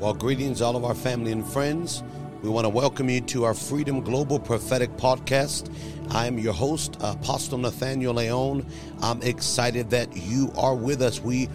Well, greetings, all of our family and friends. We want to welcome you to our Freedom Global Prophetic Podcast. I am your host, Apostle Nathaniel Leon. I'm excited that you are with us. We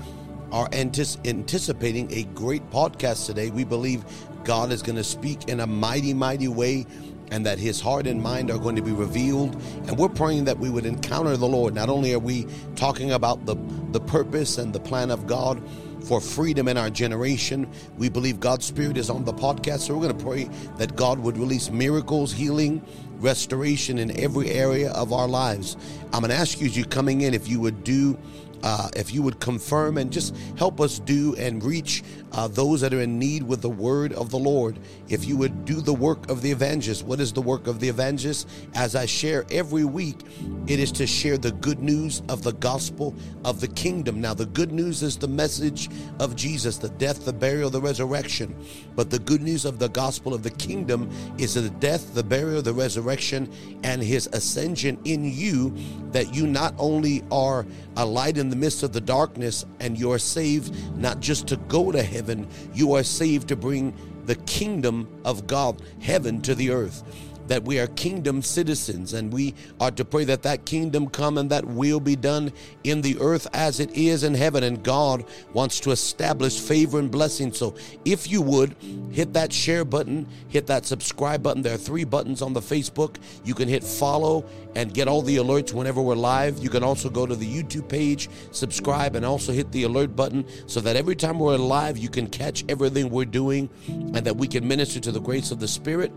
are anticipating a great podcast today. We believe God is going to speak in a mighty, mighty way and that his heart and mind are going to be revealed. And we're praying that we would encounter the Lord. Not only are we talking about the, the purpose and the plan of God, for freedom in our generation. We believe God's Spirit is on the podcast. So we're going to pray that God would release miracles, healing, restoration in every area of our lives. I'm going to ask you as you're coming in if you would do uh, if you would confirm and just help us do and reach uh, those that are in need with the word of the Lord. If you would do the work of the evangelist, what is the work of the evangelist? As I share every week, it is to share the good news of the gospel of the kingdom. Now, the good news is the message of Jesus, the death, the burial, the resurrection. But the good news of the gospel of the kingdom is the death, the burial, the resurrection, and his ascension in you, that you not only are a light in the midst of the darkness and you are saved not just to go to heaven, you are saved to bring the kingdom of God, heaven to the earth that we are kingdom citizens and we are to pray that that kingdom come and that will be done in the earth as it is in heaven. And God wants to establish favor and blessing. So if you would hit that share button hit that subscribe button. There are three buttons on the Facebook. You can hit follow and get all the alerts whenever we're live. You can also go to the YouTube page subscribe and also hit the alert button so that every time we're live you can catch everything we're doing and that we can minister to the grace of the spirit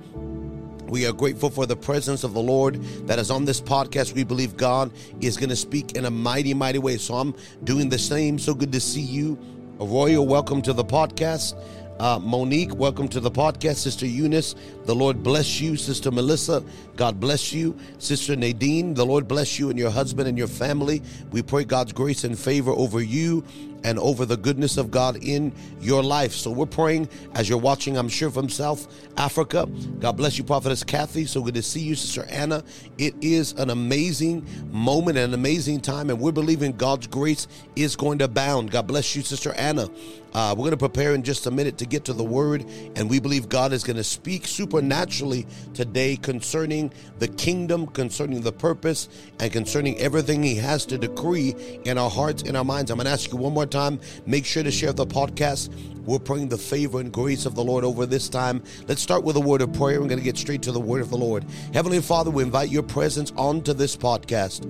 we are grateful for the presence of the Lord that is on this podcast. We believe God is going to speak in a mighty, mighty way. So I'm doing the same. So good to see you. A royal welcome to the podcast. Uh, Monique, welcome to the podcast. Sister Eunice, the Lord bless you. Sister Melissa, God bless you. Sister Nadine, the Lord bless you and your husband and your family. We pray God's grace and favor over you and over the goodness of God in your life. So we're praying as you're watching, I'm sure from South Africa. God bless you, Prophetess Kathy. So good to see you, Sister Anna. It is an amazing moment an amazing time, and we're believing God's grace is going to abound. God bless you, Sister Anna. Uh, we're going to prepare in just a minute to get to the word, and we believe God is going to speak supernaturally today concerning the kingdom, concerning the purpose, and concerning everything He has to decree in our hearts, in our minds. I'm going to ask you one more time make sure to share the podcast. We're praying the favor and grace of the Lord over this time. Let's start with a word of prayer. We're going to get straight to the word of the Lord. Heavenly Father, we invite your presence onto this podcast.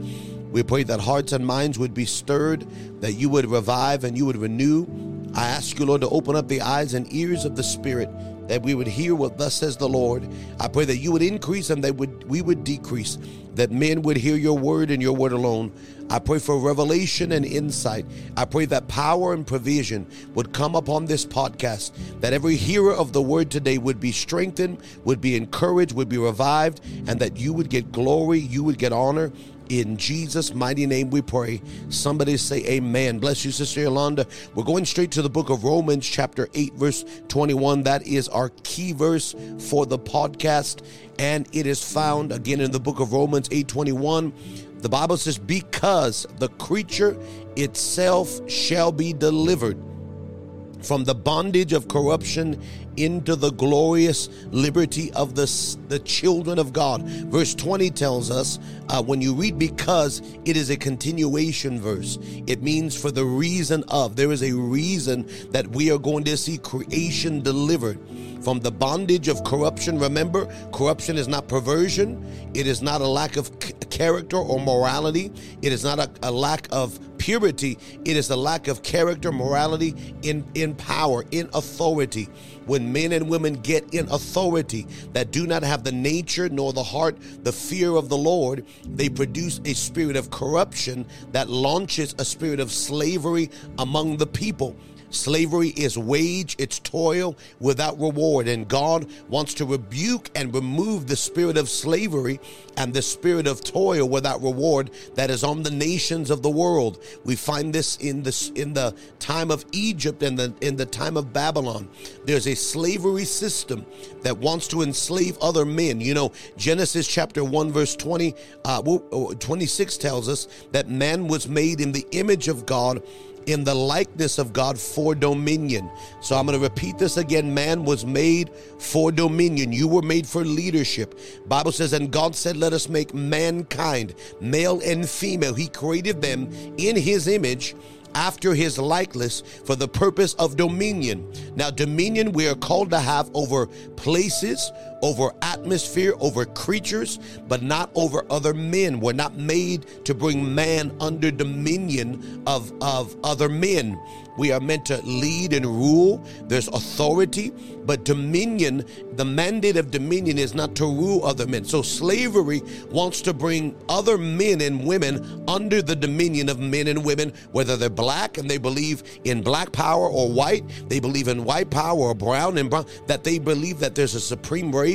We pray that hearts and minds would be stirred, that you would revive and you would renew. I ask you, Lord, to open up the eyes and ears of the Spirit that we would hear what thus says the Lord. I pray that you would increase and that would we would decrease, that men would hear your word and your word alone. I pray for revelation and insight. I pray that power and provision would come upon this podcast, that every hearer of the word today would be strengthened, would be encouraged, would be revived, and that you would get glory, you would get honor, in Jesus' mighty name we pray. Somebody say amen. Bless you, Sister Yolanda. We're going straight to the book of Romans, chapter 8, verse 21. That is our key verse for the podcast. And it is found again in the book of Romans 8 21. The Bible says, Because the creature itself shall be delivered from the bondage of corruption into the glorious liberty of the, the children of God. Verse 20 tells us uh, when you read because, it is a continuation verse. It means for the reason of. There is a reason that we are going to see creation delivered from the bondage of corruption. Remember, corruption is not perversion, it is not a lack of c- character or morality, it is not a, a lack of purity, it is a lack of character, morality in, in power, in authority when men and women get in authority that do not have the nature nor the heart, the fear of the Lord, they produce a spirit of corruption that launches a spirit of slavery among the people. Slavery is wage, it's toil without reward. And God wants to rebuke and remove the spirit of slavery and the spirit of toil without reward that is on the nations of the world. We find this in the in the time of Egypt and the in the time of Babylon. There's a slavery system that wants to enslave other men. You know, Genesis chapter 1 verse 20 uh, 26 tells us that man was made in the image of God in the likeness of God for dominion. So I'm going to repeat this again. Man was made for dominion. You were made for leadership. Bible says, and God said, let us make mankind, male and female. He created them in his image after his likeness for the purpose of dominion. Now, dominion we are called to have over places, over atmosphere, over creatures, but not over other men. We're not made to bring man under dominion of, of other men. We are meant to lead and rule. There's authority, but dominion, the mandate of dominion is not to rule other men. So slavery wants to bring other men and women under the dominion of men and women, whether they're black and they believe in black power or white, they believe in white power or brown and brown, that they believe that there's a supreme race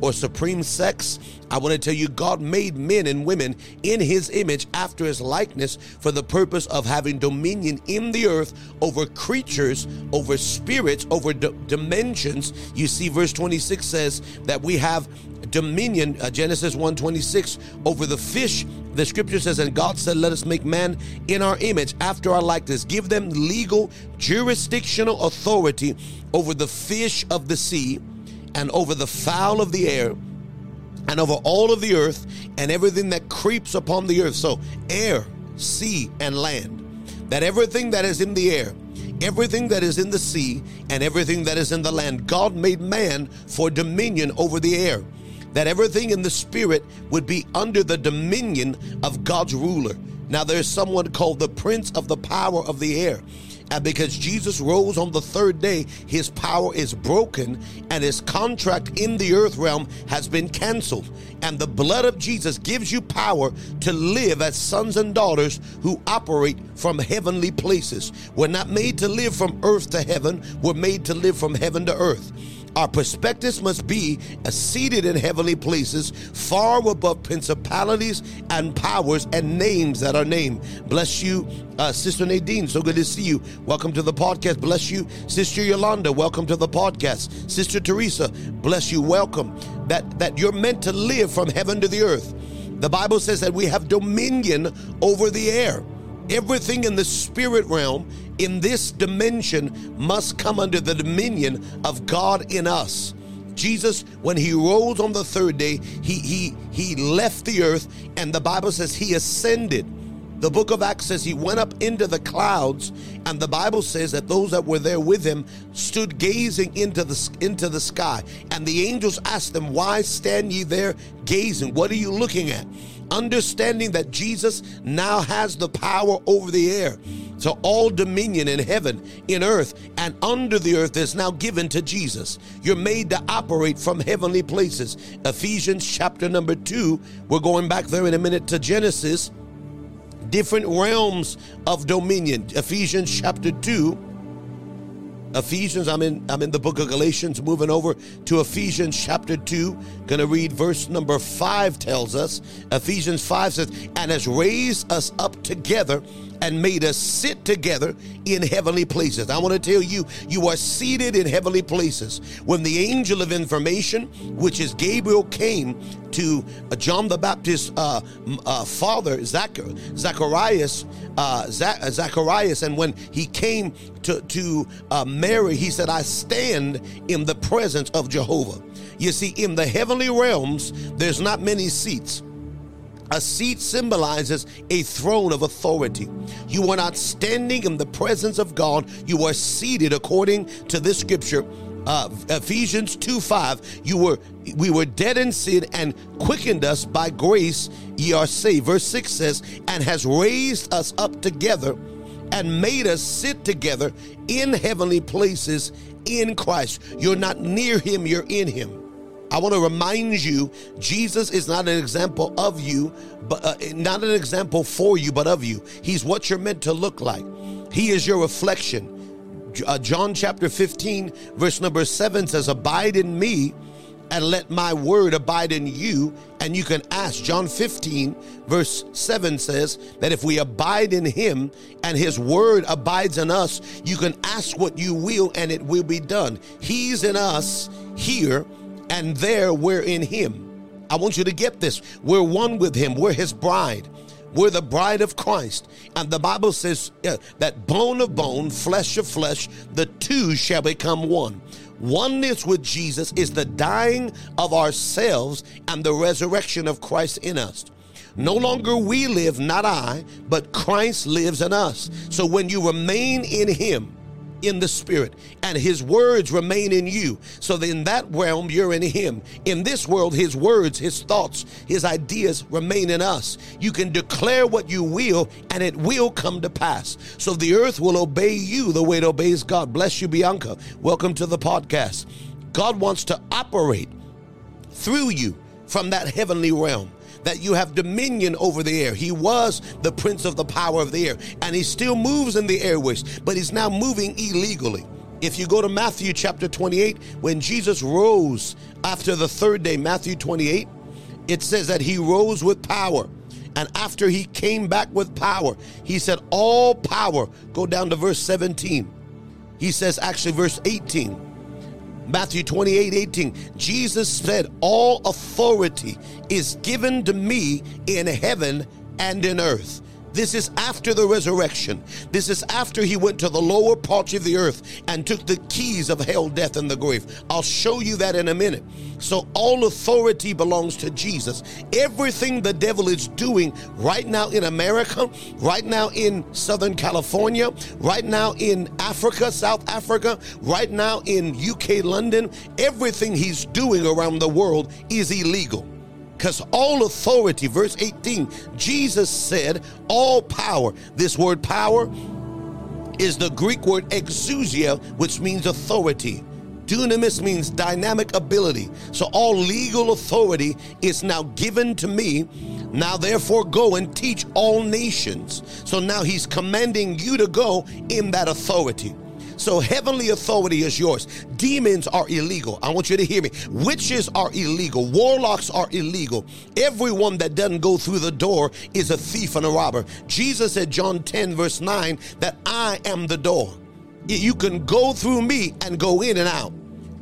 or supreme sex. I want to tell you, God made men and women in his image after his likeness for the purpose of having dominion in the earth over creatures, over spirits, over d- dimensions. You see, verse 26 says that we have dominion, uh, Genesis 1:26, over the fish. The scripture says, and God said, Let us make man in our image, after our likeness. Give them legal, jurisdictional authority over the fish of the sea and over the fowl of the air and over all of the earth and everything that creeps upon the earth. So, air, sea, and land that everything that is in the air, everything that is in the sea, and everything that is in the land, God made man for dominion over the air. That everything in the spirit would be under the dominion of God's ruler. Now, there's someone called the prince of the power of the air. And because Jesus rose on the third day, his power is broken and his contract in the earth realm has been canceled. And the blood of Jesus gives you power to live as sons and daughters who operate from heavenly places. We're not made to live from earth to heaven, we're made to live from heaven to earth. Our perspectives must be seated in heavenly places, far above principalities and powers and names that are named. Bless you, uh, Sister Nadine. So good to see you. Welcome to the podcast. Bless you, Sister Yolanda. Welcome to the podcast. Sister Teresa. Bless you. Welcome. That that you're meant to live from heaven to the earth. The Bible says that we have dominion over the air. Everything in the spirit realm, in this dimension, must come under the dominion of God in us. Jesus, when he rose on the third day, he he he left the earth, and the Bible says he ascended. The book of Acts says he went up into the clouds, and the Bible says that those that were there with him stood gazing into the into the sky. And the angels asked them, Why stand ye there gazing? What are you looking at? Understanding that Jesus now has the power over the air. So all dominion in heaven, in earth, and under the earth is now given to Jesus. You're made to operate from heavenly places. Ephesians chapter number two, we're going back there in a minute to Genesis. Different realms of dominion. Ephesians chapter 2 Ephesians, I'm in I'm in the book of Galatians, moving over to Ephesians chapter 2. Gonna read verse number 5 tells us. Ephesians 5 says, and has raised us up together and made us sit together in heavenly places. I want to tell you, you are seated in heavenly places. When the angel of information, which is Gabriel, came to uh, John the Baptist's uh, uh, father, Zach- Zacharias, uh, Zacharias, and when he came to, to uh, Mary, he said, I stand in the presence of Jehovah. You see, in the heavenly realms, there's not many seats. A seat symbolizes a throne of authority. You are not standing in the presence of God, you are seated according to this scripture. Uh, Ephesians 2 5, you were we were dead in sin and quickened us by grace, ye are saved. Verse 6 says, and has raised us up together and made us sit together in heavenly places in Christ. You're not near him, you're in him. I want to remind you, Jesus is not an example of you, but uh, not an example for you, but of you. He's what you're meant to look like. He is your reflection. Uh, John chapter 15, verse number 7 says, Abide in me and let my word abide in you. And you can ask. John 15, verse 7 says that if we abide in him and his word abides in us, you can ask what you will and it will be done. He's in us here and there we're in him. I want you to get this. We're one with him, we're his bride. We're the bride of Christ. And the Bible says uh, that bone of bone, flesh of flesh, the two shall become one. Oneness with Jesus is the dying of ourselves and the resurrection of Christ in us. No longer we live, not I, but Christ lives in us. So when you remain in Him, in the spirit and his words remain in you. So that in that realm you're in him. In this world his words his thoughts his ideas remain in us. You can declare what you will and it will come to pass. So the earth will obey you the way it obeys god. Bless you bianca. Welcome to the podcast. God wants to operate through you from that heavenly realm that you have dominion over the air. He was the prince of the power of the air, and he still moves in the airways, but he's now moving illegally. If you go to Matthew chapter 28, when Jesus rose after the third day, Matthew 28, it says that he rose with power. And after he came back with power, he said, All power, go down to verse 17. He says, actually, verse 18. Matthew 28 18, Jesus said, All authority is given to me in heaven and in earth. This is after the resurrection. This is after he went to the lower parts of the earth and took the keys of hell, death, and the grave. I'll show you that in a minute. So, all authority belongs to Jesus. Everything the devil is doing right now in America, right now in Southern California, right now in Africa, South Africa, right now in UK, London, everything he's doing around the world is illegal because all authority, verse 18, Jesus said, all power. This word power is the Greek word exousia, which means authority. Dunamis means dynamic ability. So all legal authority is now given to me. Now, therefore, go and teach all nations. So now he's commanding you to go in that authority. So heavenly authority is yours. Demons are illegal. I want you to hear me. Witches are illegal. Warlocks are illegal. Everyone that doesn't go through the door is a thief and a robber. Jesus said, John 10, verse 9, that I am the door. You can go through me and go in and out.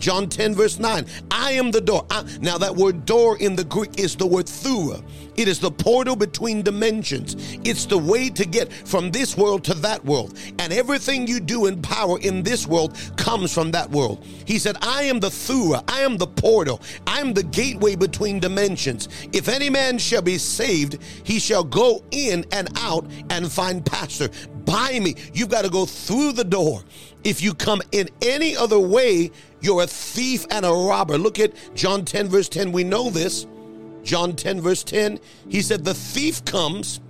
John 10, verse 9. I am the door. I, now, that word door in the Greek is the word thura. It is the portal between dimensions. It's the way to get from this world to that world. And everything you do in power in this world comes from that world. He said, I am the thura. I am the portal. I am the gateway between dimensions. If any man shall be saved, he shall go in and out and find pasture. By me, you've got to go through the door. If you come in any other way, you're a thief and a robber. Look at John 10, verse 10. We know this. John 10, verse 10. He said, The thief comes,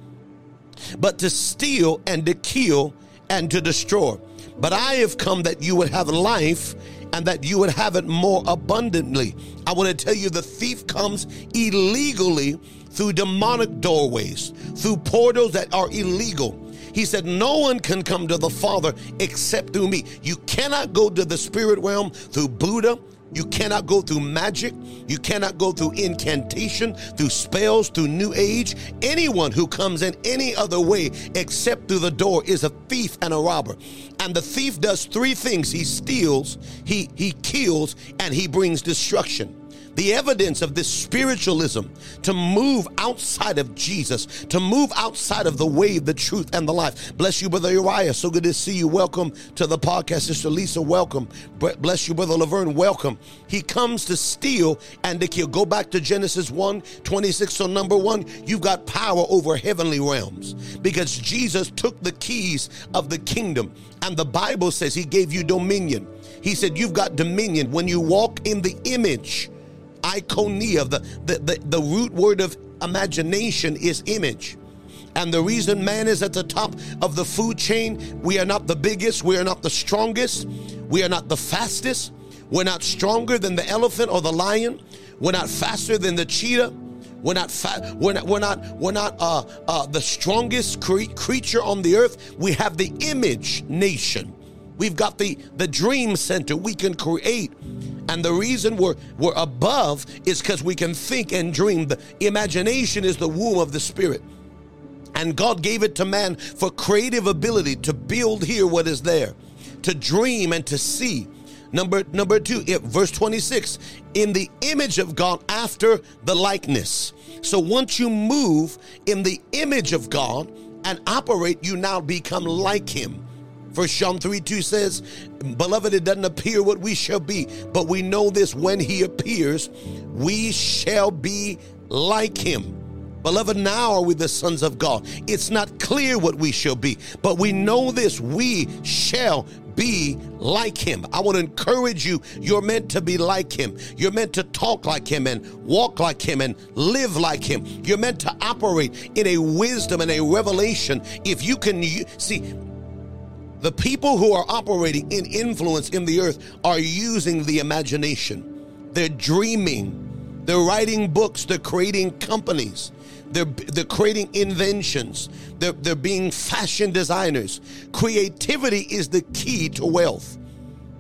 but to steal and to kill and to destroy. But I have come that you would have life and that you would have it more abundantly. I want to tell you the thief comes illegally through demonic doorways, through portals that are illegal. He said, No one can come to the Father except through me. You cannot go to the spirit realm through Buddha. You cannot go through magic. You cannot go through incantation, through spells, through new age. Anyone who comes in any other way except through the door is a thief and a robber. And the thief does three things he steals, he, he kills, and he brings destruction the evidence of this spiritualism to move outside of Jesus, to move outside of the way, the truth, and the life. Bless you, Brother Uriah. So good to see you. Welcome to the podcast. Sister Lisa, welcome. Bless you, Brother Laverne. Welcome. He comes to steal and to kill. Go back to Genesis 1 26. So, number one, you've got power over heavenly realms because Jesus took the keys of the kingdom. And the Bible says he gave you dominion. He said, You've got dominion when you walk in the image iconia. The, the, the, the root word of imagination is image. And the reason man is at the top of the food chain, we are not the biggest, we are not the strongest, we are not the fastest, we're not stronger than the elephant or the lion, we're not faster than the cheetah. We're not fa- we're not we're not we're not uh, uh, the strongest cre- creature on the earth. We have the image nation. We've got the the dream center. We can create and the reason we're, we're above is because we can think and dream. The imagination is the womb of the spirit. And God gave it to man for creative ability to build here what is there, to dream and to see. Number number two, it, verse 26, in the image of God after the likeness. So once you move in the image of God and operate, you now become like him. First John 3 2 says, Beloved, it doesn't appear what we shall be, but we know this when he appears, we shall be like him. Beloved, now are we the sons of God. It's not clear what we shall be, but we know this we shall be like him. I want to encourage you. You're meant to be like him. You're meant to talk like him and walk like him and live like him. You're meant to operate in a wisdom and a revelation. If you can see, the people who are operating in influence in the earth are using the imagination. They're dreaming. They're writing books. They're creating companies. They're, they're creating inventions. They're, they're being fashion designers. Creativity is the key to wealth.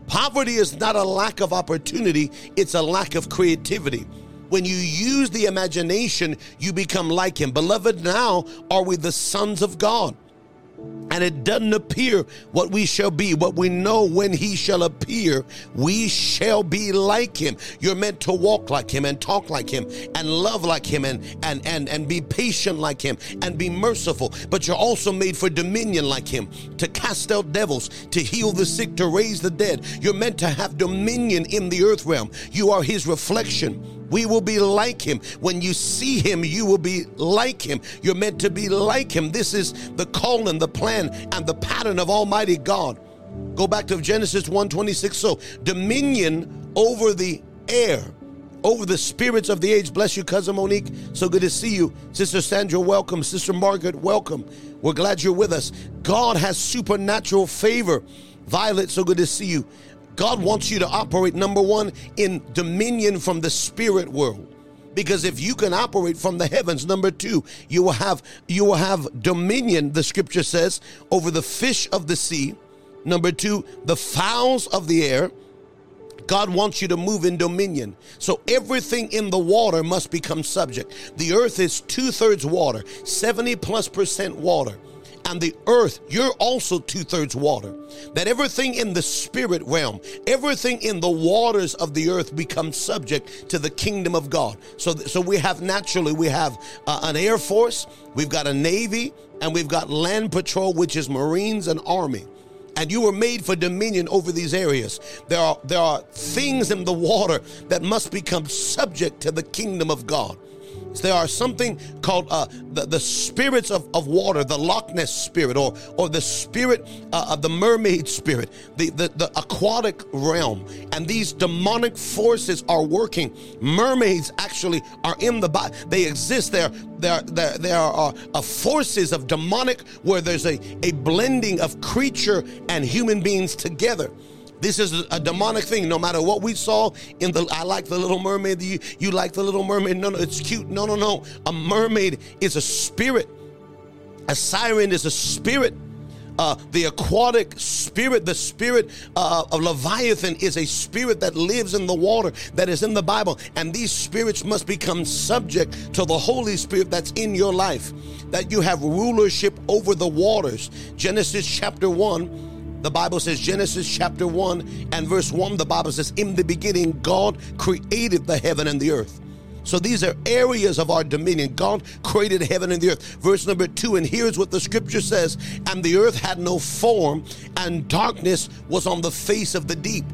Poverty is not a lack of opportunity, it's a lack of creativity. When you use the imagination, you become like Him. Beloved, now are we the sons of God? And it doesn't appear what we shall be. What we know when he shall appear, we shall be like him. You're meant to walk like him and talk like him and love like him and and and and be patient like him and be merciful. But you're also made for dominion like him, to cast out devils, to heal the sick, to raise the dead. You're meant to have dominion in the earth realm. You are his reflection. We will be like him. When you see him, you will be like him. You're meant to be like him. This is the calling, the plan, and the pattern of Almighty God. Go back to Genesis 1:26. So, dominion over the air, over the spirits of the age. Bless you, cousin Monique. So good to see you. Sister Sandra, welcome. Sister Margaret, welcome. We're glad you're with us. God has supernatural favor. Violet, so good to see you. God wants you to operate, number one, in dominion from the spirit world because if you can operate from the heavens number 2 you will have you will have dominion the scripture says over the fish of the sea number 2 the fowls of the air God wants you to move in dominion. So everything in the water must become subject. The earth is two thirds water, 70 plus percent water and the earth, you're also two thirds water. That everything in the spirit realm, everything in the waters of the earth becomes subject to the kingdom of God. So, so we have naturally, we have uh, an air force, we've got a navy, and we've got land patrol, which is Marines and Army and you were made for dominion over these areas. There are there are things in the water that must become subject to the kingdom of God. There are something called uh, the, the spirits of, of water, the Loch Ness spirit, or, or the spirit uh, of the mermaid spirit, the, the, the aquatic realm. And these demonic forces are working. Mermaids actually are in the body, they exist. There, there, there, there are uh, forces of demonic where there's a, a blending of creature and human beings together. This is a demonic thing. No matter what we saw in the, I like the Little Mermaid. You, you like the Little Mermaid. No, no, it's cute. No, no, no. A mermaid is a spirit. A siren is a spirit. Uh, the aquatic spirit, the spirit uh, of Leviathan, is a spirit that lives in the water that is in the Bible. And these spirits must become subject to the Holy Spirit that's in your life, that you have rulership over the waters. Genesis chapter 1 the Bible says, Genesis chapter 1 and verse 1, the Bible says, In the beginning, God created the heaven and the earth. So these are areas of our dominion. God created heaven and the earth. Verse number two, and here's what the scripture says And the earth had no form, and darkness was on the face of the deep.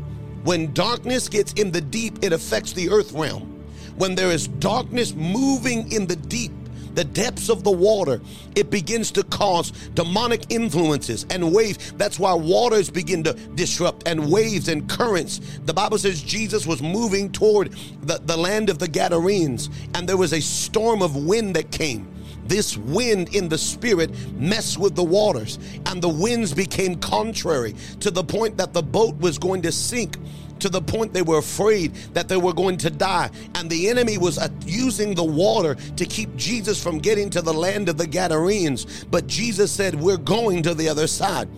When darkness gets in the deep, it affects the earth realm. When there is darkness moving in the deep, the depths of the water, it begins to cause demonic influences and waves. That's why waters begin to disrupt and waves and currents. The Bible says Jesus was moving toward the, the land of the Gadarenes, and there was a storm of wind that came this wind in the spirit messed with the waters, and the winds became contrary to the point that the boat was going to sink to the point they were afraid that they were going to die. And the enemy was using the water to keep Jesus from getting to the land of the Gadarenes. But Jesus said, We're going to the other side.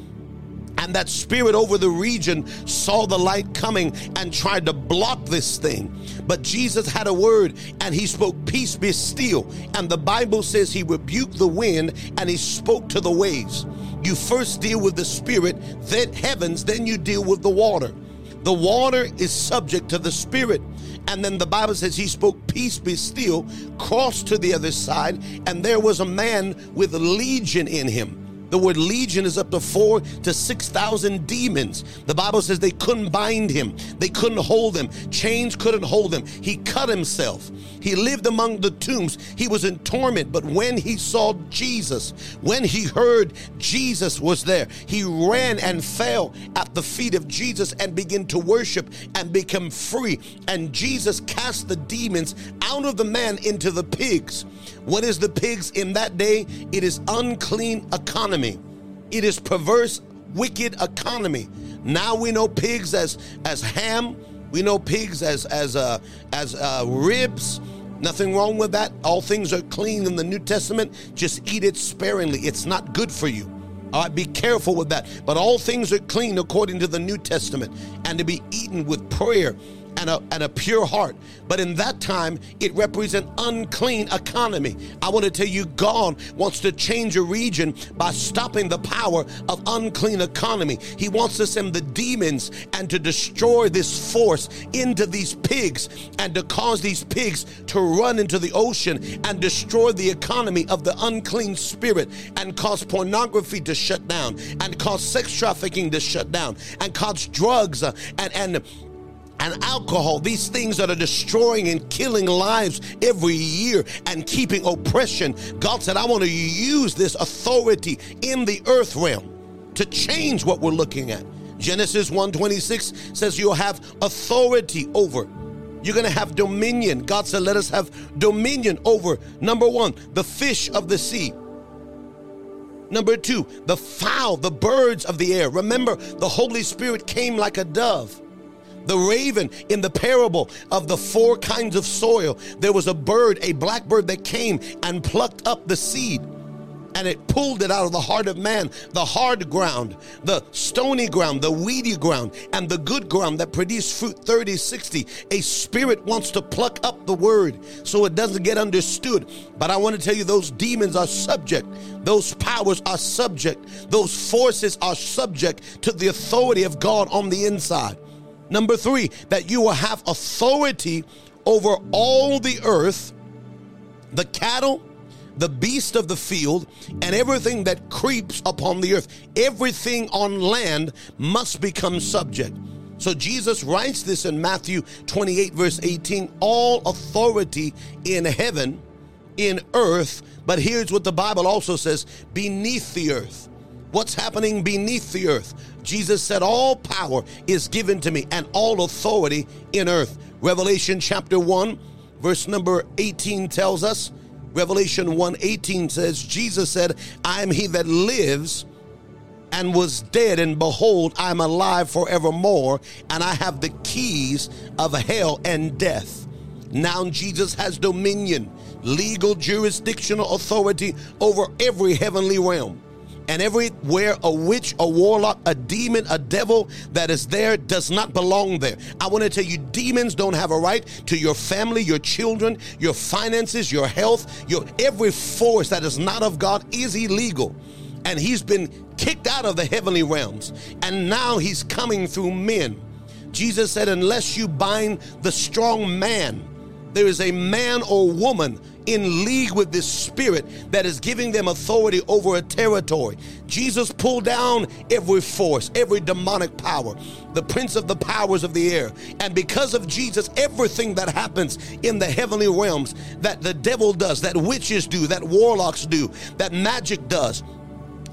And that spirit over the region saw the light coming and tried to block this thing. But Jesus had a word and he spoke, Peace be still. And the Bible says he rebuked the wind and he spoke to the waves. You first deal with the spirit, then heavens, then you deal with the water. The water is subject to the spirit. And then the Bible says he spoke, Peace be still, crossed to the other side, and there was a man with legion in him. The word legion is up to four to 6,000 demons. The Bible says they couldn't bind him, they couldn't hold him, chains couldn't hold him. He cut himself. He lived among the tombs. He was in torment. But when he saw Jesus, when he heard Jesus was there, he ran and fell at the feet of Jesus and began to worship and become free. And Jesus cast the demons out of the man into the pigs. What is the pigs in that day? It is unclean economy. It is perverse, wicked economy. Now we know pigs as as ham. We know pigs as as uh, as uh, ribs. Nothing wrong with that. All things are clean in the New Testament. Just eat it sparingly. It's not good for you. All right, be careful with that. But all things are clean according to the New Testament and to be eaten with prayer and a, and a pure heart. But in that time, it represents unclean economy. I want to tell you, God wants to change a region by stopping the power of unclean economy. He wants to send the demons and to destroy this force into these pigs and to cause these pigs to run into the ocean and destroy the economy of the unclean spirit and cause pornography to shut down and cause sex trafficking to shut down and cause drugs and and and alcohol, these things that are destroying and killing lives every year and keeping oppression. God said, I want to use this authority in the earth realm to change what we're looking at. Genesis 1:26 says you'll have authority over. You're going to have dominion. God said, let us have dominion over number 1, the fish of the sea. Number 2, the fowl, the birds of the air. Remember, the Holy Spirit came like a dove. The raven in the parable of the four kinds of soil, there was a bird, a blackbird that came and plucked up the seed and it pulled it out of the heart of man, the hard ground, the stony ground, the weedy ground, and the good ground that produced fruit 30, 60. A spirit wants to pluck up the word so it doesn't get understood. But I want to tell you, those demons are subject, those powers are subject, those forces are subject to the authority of God on the inside. Number three, that you will have authority over all the earth, the cattle, the beast of the field, and everything that creeps upon the earth. Everything on land must become subject. So Jesus writes this in Matthew 28, verse 18 all authority in heaven, in earth, but here's what the Bible also says beneath the earth. What's happening beneath the earth? Jesus said, All power is given to me and all authority in earth. Revelation chapter 1, verse number 18 tells us, Revelation 1 18 says, Jesus said, I am he that lives and was dead, and behold, I am alive forevermore, and I have the keys of hell and death. Now Jesus has dominion, legal jurisdictional authority over every heavenly realm and everywhere a witch, a warlock, a demon, a devil that is there does not belong there. I want to tell you, demons don't have a right to your family, your children, your finances, your health. Your every force that is not of God is illegal, and he's been kicked out of the heavenly realms, and now he's coming through men. Jesus said, "Unless you bind the strong man." There is a man or woman in league with this spirit that is giving them authority over a territory. Jesus pulled down every force, every demonic power, the prince of the powers of the air. And because of Jesus, everything that happens in the heavenly realms that the devil does, that witches do, that warlocks do, that magic does,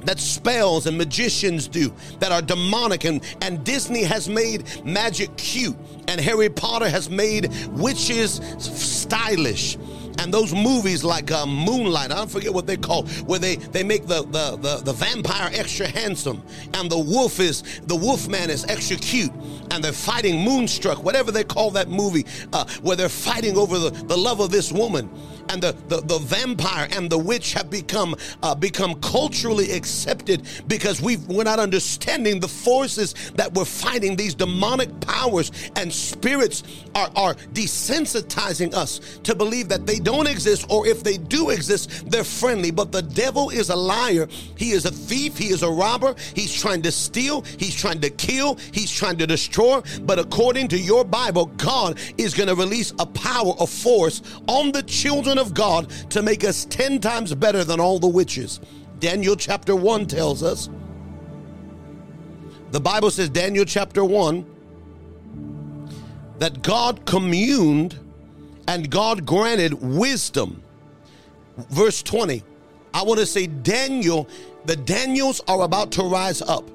that spells and magicians do that are demonic and, and Disney has made magic cute and Harry Potter has made witches stylish and those movies like uh, Moonlight, I don't forget what they call, where they they make the, the the the vampire extra handsome, and the wolf is the wolf man is extra cute, and they're fighting Moonstruck, whatever they call that movie, uh, where they're fighting over the, the love of this woman. And the, the, the vampire and the witch have become uh, become culturally accepted because we we're not understanding the forces that we're fighting. These demonic powers and spirits are, are desensitizing us to believe that they don't exist, or if they do exist, they're friendly. But the devil is a liar. He is a thief. He is a robber. He's trying to steal. He's trying to kill. He's trying to destroy. But according to your Bible, God is going to release a power, a force on the children of God to make us 10 times better than all the witches. Daniel chapter 1 tells us. The Bible says, Daniel chapter 1, that God communed and God granted wisdom. Verse 20, I want to say, Daniel, the Daniels are about to rise up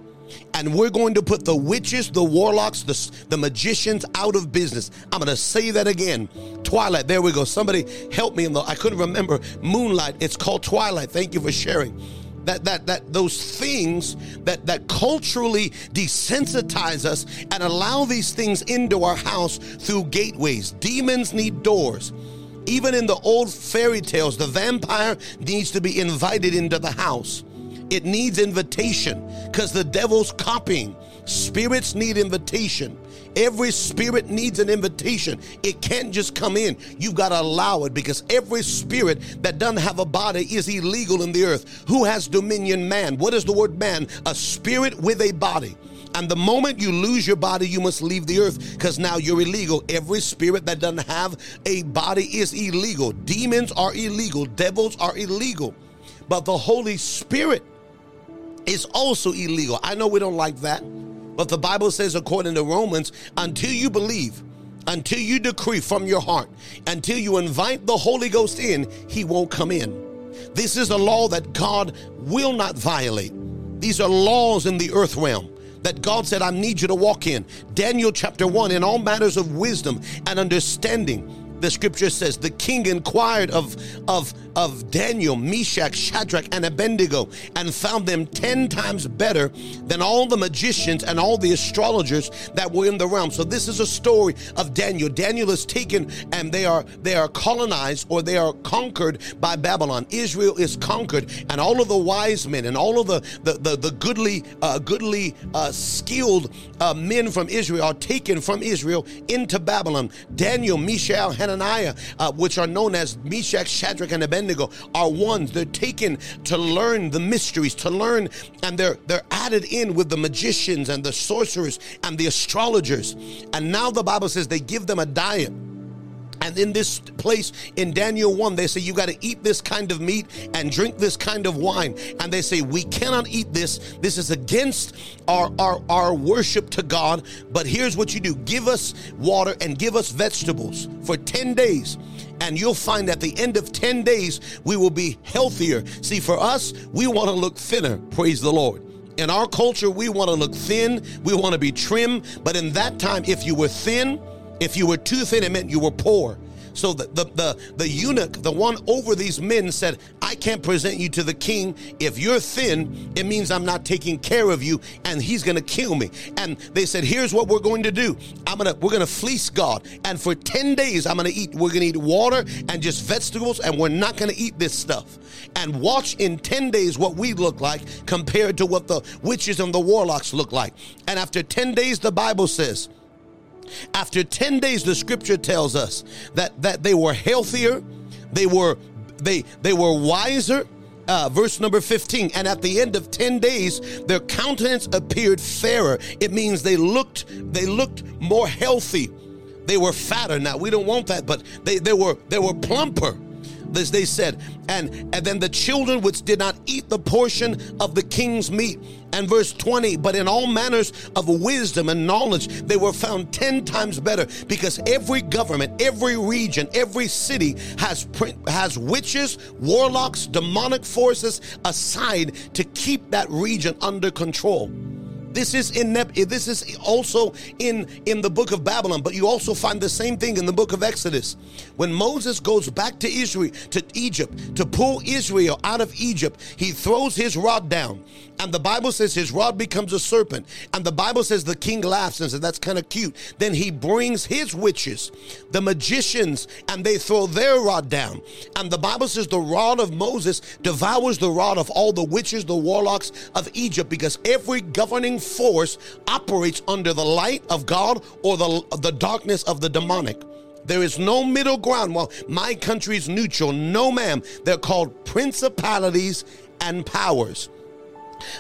and we're going to put the witches, the warlocks, the, the magicians out of business. I'm going to say that again. Twilight. There we go. Somebody help me. In the, I couldn't remember. Moonlight. It's called Twilight. Thank you for sharing. That, that, that those things that, that culturally desensitize us and allow these things into our house through gateways. Demons need doors. Even in the old fairy tales, the vampire needs to be invited into the house. It needs invitation because the devil's copying. Spirits need invitation. Every spirit needs an invitation. It can't just come in. You've got to allow it because every spirit that doesn't have a body is illegal in the earth. Who has dominion? Man. What is the word man? A spirit with a body. And the moment you lose your body, you must leave the earth because now you're illegal. Every spirit that doesn't have a body is illegal. Demons are illegal. Devils are illegal. But the Holy Spirit is also illegal. I know we don't like that, but the Bible says, according to Romans, until you believe, until you decree from your heart, until you invite the Holy Ghost in, he won't come in. This is a law that God will not violate. These are laws in the earth realm that God said, I need you to walk in. Daniel chapter 1 in all matters of wisdom and understanding the scripture says the king inquired of of of Daniel, Meshach, Shadrach, and Abednego, and found them ten times better than all the magicians and all the astrologers that were in the realm. So this is a story of Daniel. Daniel is taken and they are they are colonized or they are conquered by Babylon. Israel is conquered, and all of the wise men and all of the the the, the goodly uh, goodly uh, skilled uh, men from Israel are taken from Israel into Babylon. Daniel, Mishael, Hananiah, uh, which are known as Meshach, Shadrach, and Abednego are ones. They're taken to learn the mysteries, to learn, and they're they're added in with the magicians and the sorcerers and the astrologers. And now the Bible says they give them a diet. And in this place in Daniel 1, they say, You got to eat this kind of meat and drink this kind of wine. And they say, We cannot eat this. This is against our, our, our worship to God. But here's what you do give us water and give us vegetables for 10 days and you'll find at the end of 10 days, we will be healthier. See, for us, we want to look thinner. Praise the Lord. In our culture, we want to look thin, we want to be trim, but in that time, if you were thin, if you were too thin, it meant you were poor. So the, the, the, the, eunuch, the one over these men, said, I can't present you to the king. If you're thin, it means I'm not taking care of you and he's gonna kill me. And they said, Here's what we're going to do. I'm gonna we're gonna fleece God. And for 10 days, I'm gonna eat, we're gonna eat water and just vegetables, and we're not gonna eat this stuff. And watch in 10 days what we look like compared to what the witches and the warlocks look like. And after 10 days, the Bible says, after 10 days, the scripture tells us that, that they were healthier, they were they they were wiser. Uh, verse number 15 and at the end of 10 days their countenance appeared fairer. It means they looked they looked more healthy. They were fatter. Now we don't want that but they, they were they were plumper this they said and and then the children which did not eat the portion of the king's meat. And verse 20 but in all manners of wisdom and knowledge they were found 10 times better because every government every region every city has has witches warlocks demonic forces aside to keep that region under control This is in this is also in in the book of Babylon, but you also find the same thing in the book of Exodus. When Moses goes back to Israel to Egypt to pull Israel out of Egypt, he throws his rod down. And the Bible says his rod becomes a serpent. And the Bible says the king laughs and says that's kind of cute. Then he brings his witches, the magicians, and they throw their rod down. And the Bible says the rod of Moses devours the rod of all the witches, the warlocks of Egypt, because every governing force operates under the light of God or the, the darkness of the demonic. There is no middle ground. Well, my country is neutral. No, ma'am. They're called principalities and powers.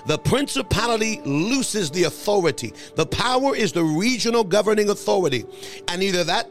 The principality looses the authority. The power is the regional governing authority. And either that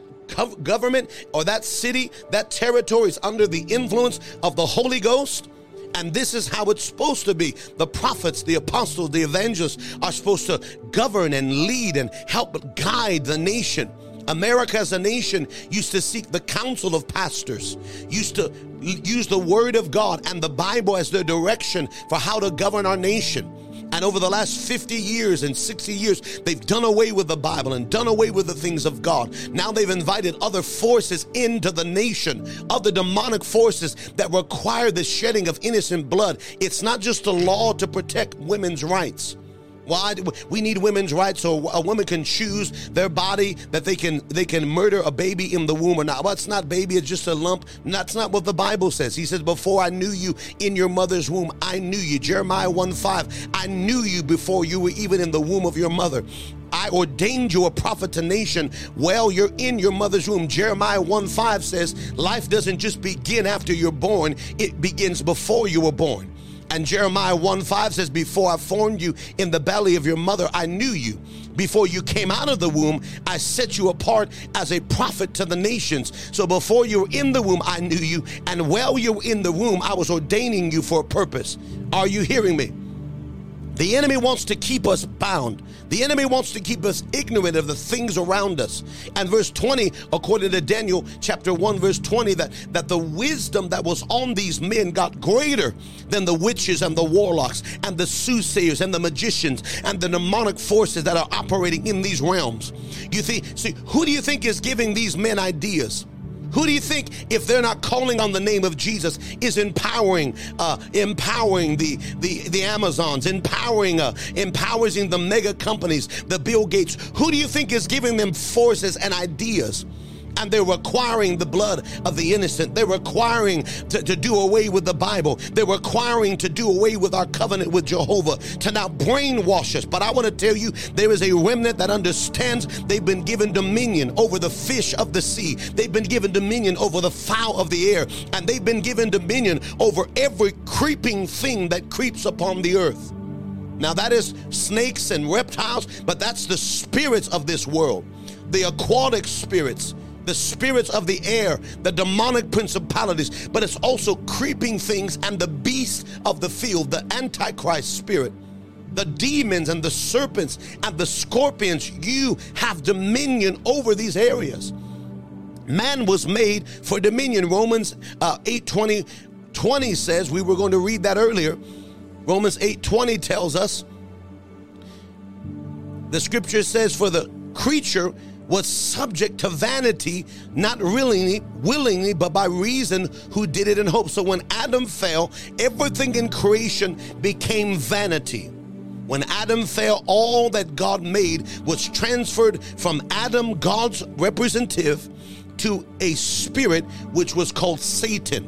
government or that city, that territory is under the influence of the Holy Ghost and this is how it's supposed to be. The prophets, the apostles, the evangelists are supposed to govern and lead and help guide the nation. America as a nation used to seek the counsel of pastors, used to use the word of God and the Bible as their direction for how to govern our nation. And over the last 50 years and 60 years, they've done away with the Bible and done away with the things of God. Now they've invited other forces into the nation, other demonic forces that require the shedding of innocent blood. It's not just a law to protect women's rights. Why we need women's rights so a woman can choose their body that they can they can murder a baby in the womb or not. Well, it's not baby, it's just a lump. That's not what the Bible says. He says, Before I knew you in your mother's womb, I knew you. Jeremiah 1 5. I knew you before you were even in the womb of your mother. I ordained you a prophet to nation while you're in your mother's womb. Jeremiah 1 5 says, Life doesn't just begin after you're born, it begins before you were born. And Jeremiah 1 5 says, Before I formed you in the belly of your mother, I knew you. Before you came out of the womb, I set you apart as a prophet to the nations. So before you were in the womb, I knew you. And while you were in the womb, I was ordaining you for a purpose. Are you hearing me? The enemy wants to keep us bound. The enemy wants to keep us ignorant of the things around us. And verse 20, according to Daniel chapter 1, verse 20, that, that the wisdom that was on these men got greater than the witches and the warlocks and the soothsayers and the magicians and the demonic forces that are operating in these realms. You think, see, who do you think is giving these men ideas? Who do you think, if they're not calling on the name of Jesus, is empowering, uh, empowering the, the, the Amazons, empowering, uh, empowering the mega companies, the Bill Gates? Who do you think is giving them forces and ideas? And they're requiring the blood of the innocent. They're requiring to, to do away with the Bible. They're requiring to do away with our covenant with Jehovah, to now brainwash us. But I want to tell you, there is a remnant that understands they've been given dominion over the fish of the sea, they've been given dominion over the fowl of the air, and they've been given dominion over every creeping thing that creeps upon the earth. Now, that is snakes and reptiles, but that's the spirits of this world, the aquatic spirits the spirits of the air, the demonic principalities, but it's also creeping things and the beast of the field, the Antichrist spirit. The demons and the serpents and the scorpions, you have dominion over these areas. Man was made for dominion. Romans uh, 8 20, 20 says, we were going to read that earlier. Romans 8 20 tells us, the scripture says, For the creature was subject to vanity, not willingly, willingly, but by reason who did it in hope. So when Adam fell, everything in creation became vanity. When Adam fell, all that God made was transferred from Adam, God's representative, to a spirit which was called Satan.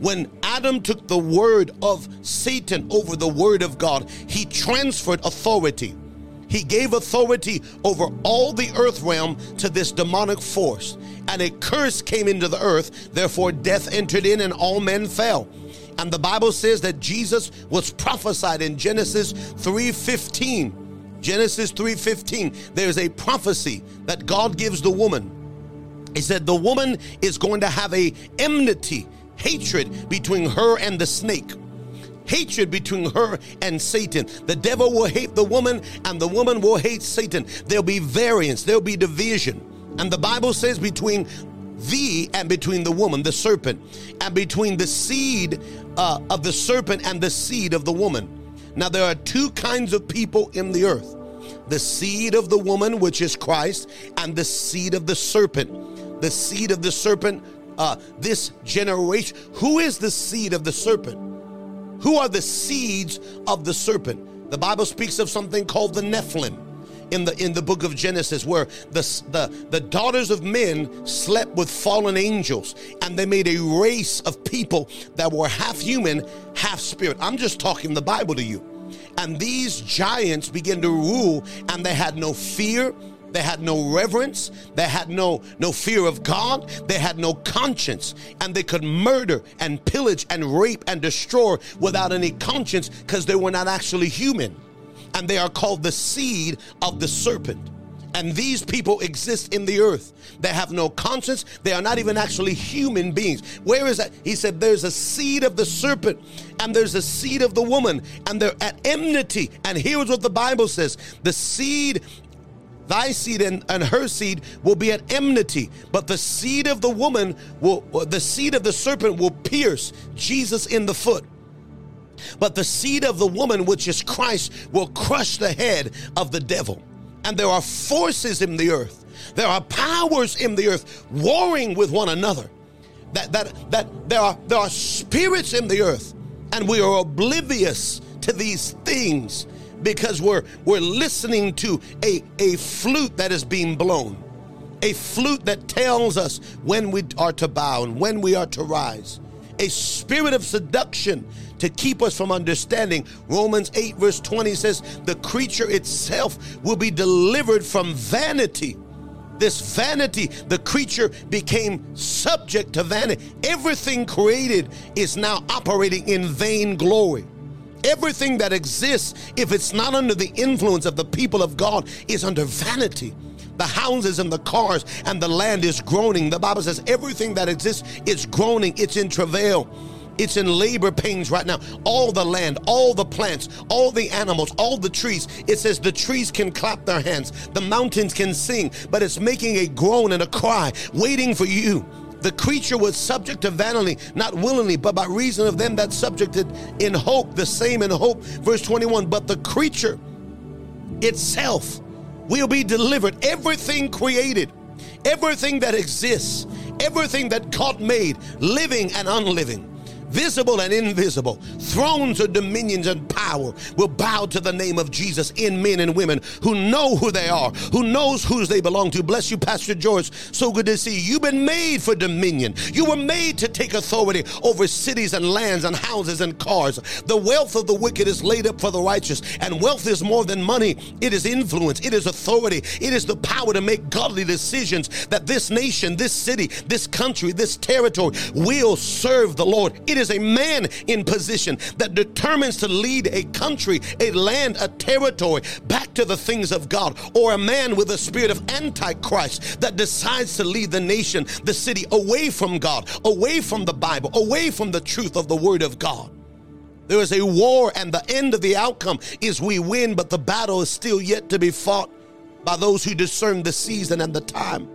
When Adam took the word of Satan over the word of God, he transferred authority. He gave authority over all the earth realm to this demonic force. And a curse came into the earth, therefore death entered in and all men fell. And the Bible says that Jesus was prophesied in Genesis 3:15. Genesis 3:15. There's a prophecy that God gives the woman. He said the woman is going to have a enmity, hatred between her and the snake hatred between her and Satan. The devil will hate the woman, and the woman will hate Satan. There'll be variance, there'll be division. And the Bible says between thee and between the woman, the serpent, and between the seed uh, of the serpent and the seed of the woman. Now, there are two kinds of people in the earth. the seed of the woman, which is Christ, and the seed of the serpent. The seed of the serpent, uh, this generation. Who is the seed of the serpent? Who are the seeds of the serpent? The Bible speaks of something called the Nephilim in the in the book of Genesis where the, the the daughters of men slept with fallen angels and they made a race of people that were half human, half spirit. I'm just talking the Bible to you. And these giants began to rule and they had no fear, they had no reverence. They had no, no fear of God. They had no conscience. And they could murder and pillage and rape and destroy without any conscience because they were not actually human and they are called the seed of the serpent. And these people exist in the earth. They have no conscience. They are not even actually human beings. Where is that? He said, There's a seed of the serpent and there's a seed of the woman, and they're at enmity. And here's what the Bible says the seed thy seed and, and her seed will be at enmity but the seed of the woman will the seed of the serpent will pierce jesus in the foot but the seed of the woman, which is Christ, will crush the head of the devil. And there are forces in the earth, there are powers in the earth warring with one another. That, that, that there, are, there are spirits in the earth, and we are oblivious to these things because we're, we're listening to a, a flute that is being blown, a flute that tells us when we are to bow and when we are to rise, a spirit of seduction to keep us from understanding. Romans 8, verse 20 says, The creature itself will be delivered from vanity. This vanity, the creature became subject to vanity. Everything created is now operating in vain glory. Everything that exists, if it's not under the influence of the people of God, is under vanity the houses and the cars and the land is groaning. The Bible says everything that exists is groaning, it's in travail. It's in labor pains right now. All the land, all the plants, all the animals, all the trees. It says the trees can clap their hands, the mountains can sing, but it's making a groan and a cry, waiting for you. The creature was subject to vanity, not willingly, but by reason of them that subjected in hope, the same in hope. Verse 21 But the creature itself will be delivered. Everything created, everything that exists, everything that God made, living and unliving visible and invisible, thrones or dominions and power will bow to the name of Jesus in men and women who know who they are, who knows whose they belong to. Bless you, Pastor George. So good to see you. You've been made for dominion. You were made to take authority over cities and lands and houses and cars. The wealth of the wicked is laid up for the righteous, and wealth is more than money. It is influence, it is authority, it is the power to make godly decisions that this nation, this city, this country, this territory will serve the Lord. It is is a man in position that determines to lead a country, a land, a territory back to the things of God, or a man with a spirit of antichrist that decides to lead the nation, the city away from God, away from the Bible, away from the truth of the Word of God. There is a war, and the end of the outcome is we win, but the battle is still yet to be fought by those who discern the season and the time.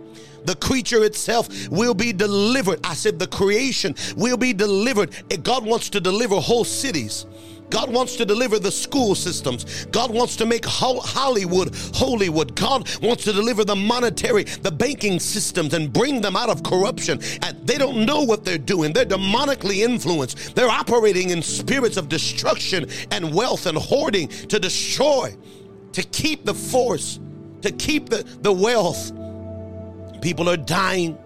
The creature itself will be delivered. I said the creation will be delivered. God wants to deliver whole cities. God wants to deliver the school systems. God wants to make Hollywood Hollywood. God wants to deliver the monetary, the banking systems and bring them out of corruption. And they don't know what they're doing. They're demonically influenced. They're operating in spirits of destruction and wealth and hoarding to destroy, to keep the force, to keep the, the wealth People are dying.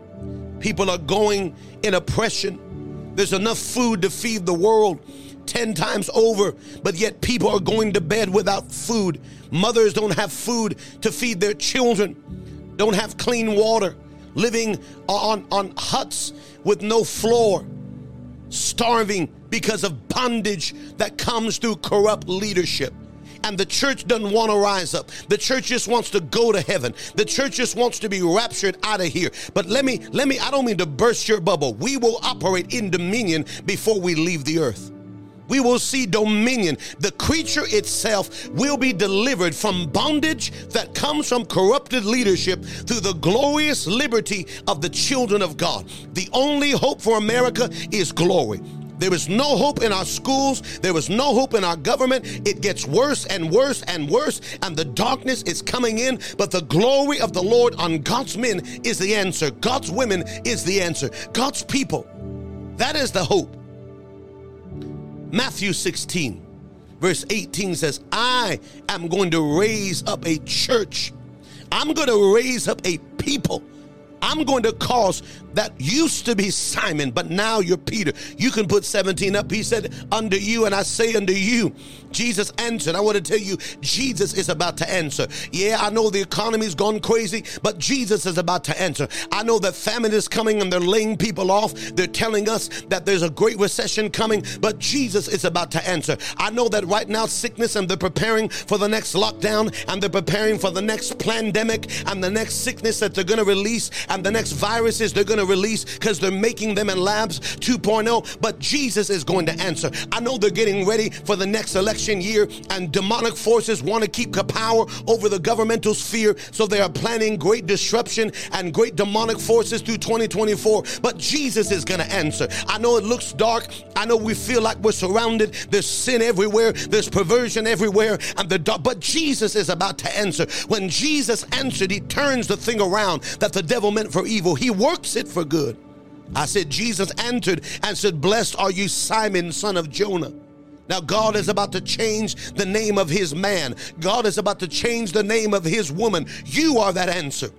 People are going in oppression. There's enough food to feed the world 10 times over, but yet people are going to bed without food. Mothers don't have food to feed their children, don't have clean water, living on, on huts with no floor, starving because of bondage that comes through corrupt leadership and the church doesn't want to rise up. The church just wants to go to heaven. The church just wants to be raptured out of here. But let me, let me, I don't mean to burst your bubble. We will operate in dominion before we leave the earth. We will see dominion. The creature itself will be delivered from bondage that comes from corrupted leadership through the glorious liberty of the children of God. The only hope for America is glory. There is no hope in our schools. There is no hope in our government. It gets worse and worse and worse, and the darkness is coming in. But the glory of the Lord on God's men is the answer. God's women is the answer. God's people. That is the hope. Matthew 16, verse 18 says, I am going to raise up a church. I'm going to raise up a people I'm going to cause that used to be Simon, but now you're Peter. You can put 17 up. He said, Under you, and I say unto you, Jesus answered. I want to tell you, Jesus is about to answer. Yeah, I know the economy's gone crazy, but Jesus is about to answer. I know that famine is coming and they're laying people off. They're telling us that there's a great recession coming, but Jesus is about to answer. I know that right now, sickness and they're preparing for the next lockdown and they're preparing for the next pandemic and the next sickness that they're going to release and the next viruses they're going to release because they're making them in labs 2.0. But Jesus is going to answer. I know they're getting ready for the next election year, and demonic forces want to keep power over the governmental sphere. So they are planning great disruption and great demonic forces through 2024. But Jesus is going to answer. I know it looks dark. I know we feel like we're surrounded. There's sin everywhere. There's perversion everywhere. And the but Jesus is about to answer. When Jesus answered, he turns the thing around that the devil meant for evil. He works it for good. I said, Jesus answered and said, Blessed are you, Simon, son of Jonah. Now, God is about to change the name of his man. God is about to change the name of his woman. You are that answer.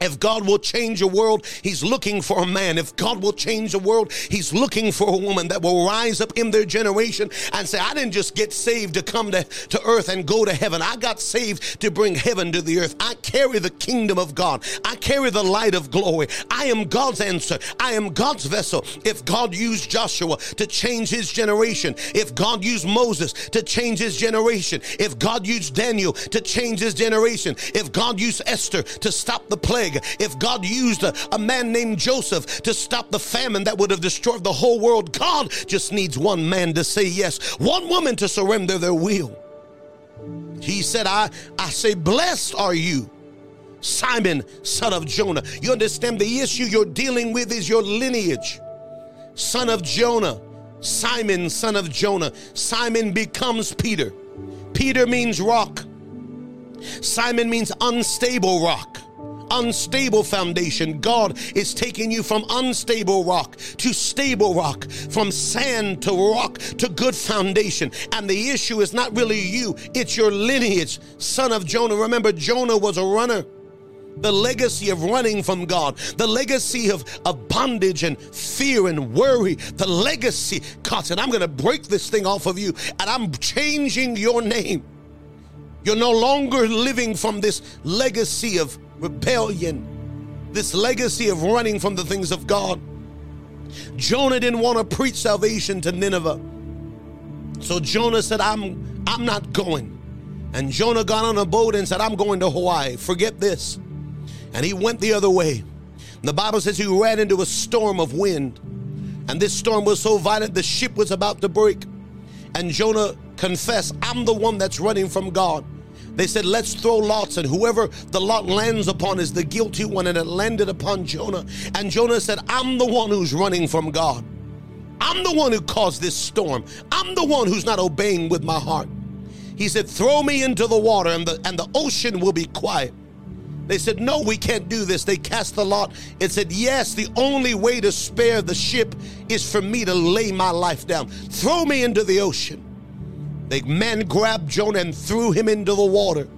If God will change a world, He's looking for a man. If God will change the world, He's looking for a woman that will rise up in their generation and say, I didn't just get saved to come to, to earth and go to heaven. I got saved to bring heaven to the earth. I carry the kingdom of God. I carry the light of glory. I am God's answer. I am God's vessel. If God used Joshua to change his generation, if God used Moses to change his generation, if God used Daniel to change his generation, if God used Esther to stop the plague, If God used a, a man named Joseph to stop the famine that would have destroyed the whole world, God just needs one man to say yes, one woman to surrender their will. He said, I, I say, blessed are you. Simon, son of Jonah. You understand the issue you're dealing with is your lineage. Son of Jonah, Simon, son of Jonah. Simon becomes Peter. Peter means rock. Simon means unstable rock unstable foundation. God is taking you from unstable rock to stable rock, from sand to rock to good foundation. And the issue is not really you, it's your lineage. Son of Jonah. Remember, Jonah was a runner the legacy of running from God, the legacy of, of bondage and fear and worry, the legacy. God said, I'm going to break this thing off of you and I'm changing your name. You're no longer living from this legacy of rebellion, this legacy of running from the things of God. Jonah didn't want to preach salvation to Nineveh. So Jonah said, I'm I'm not going. And Jonah got on a boat and said, I'm going to Hawaii. Forget this. And he went the other way. The Bible says he ran into a storm of wind. And this storm was so violent the ship was about to break. And Jonah confessed, I'm the one that's running from God. They said, Let's throw lots, and whoever the lot lands upon is the guilty one. And it landed upon Jonah. And Jonah said, I'm the one who's running from God. I'm the one who caused this storm. I'm the one who's not obeying with my heart. He said, Throw me into the water, and the, and the ocean will be quiet. They said, No, we can't do this. They cast the lot. It said, Yes, the only way to spare the ship is for me to lay my life down. Throw me into the ocean. The men grabbed Jonah and threw him into the water.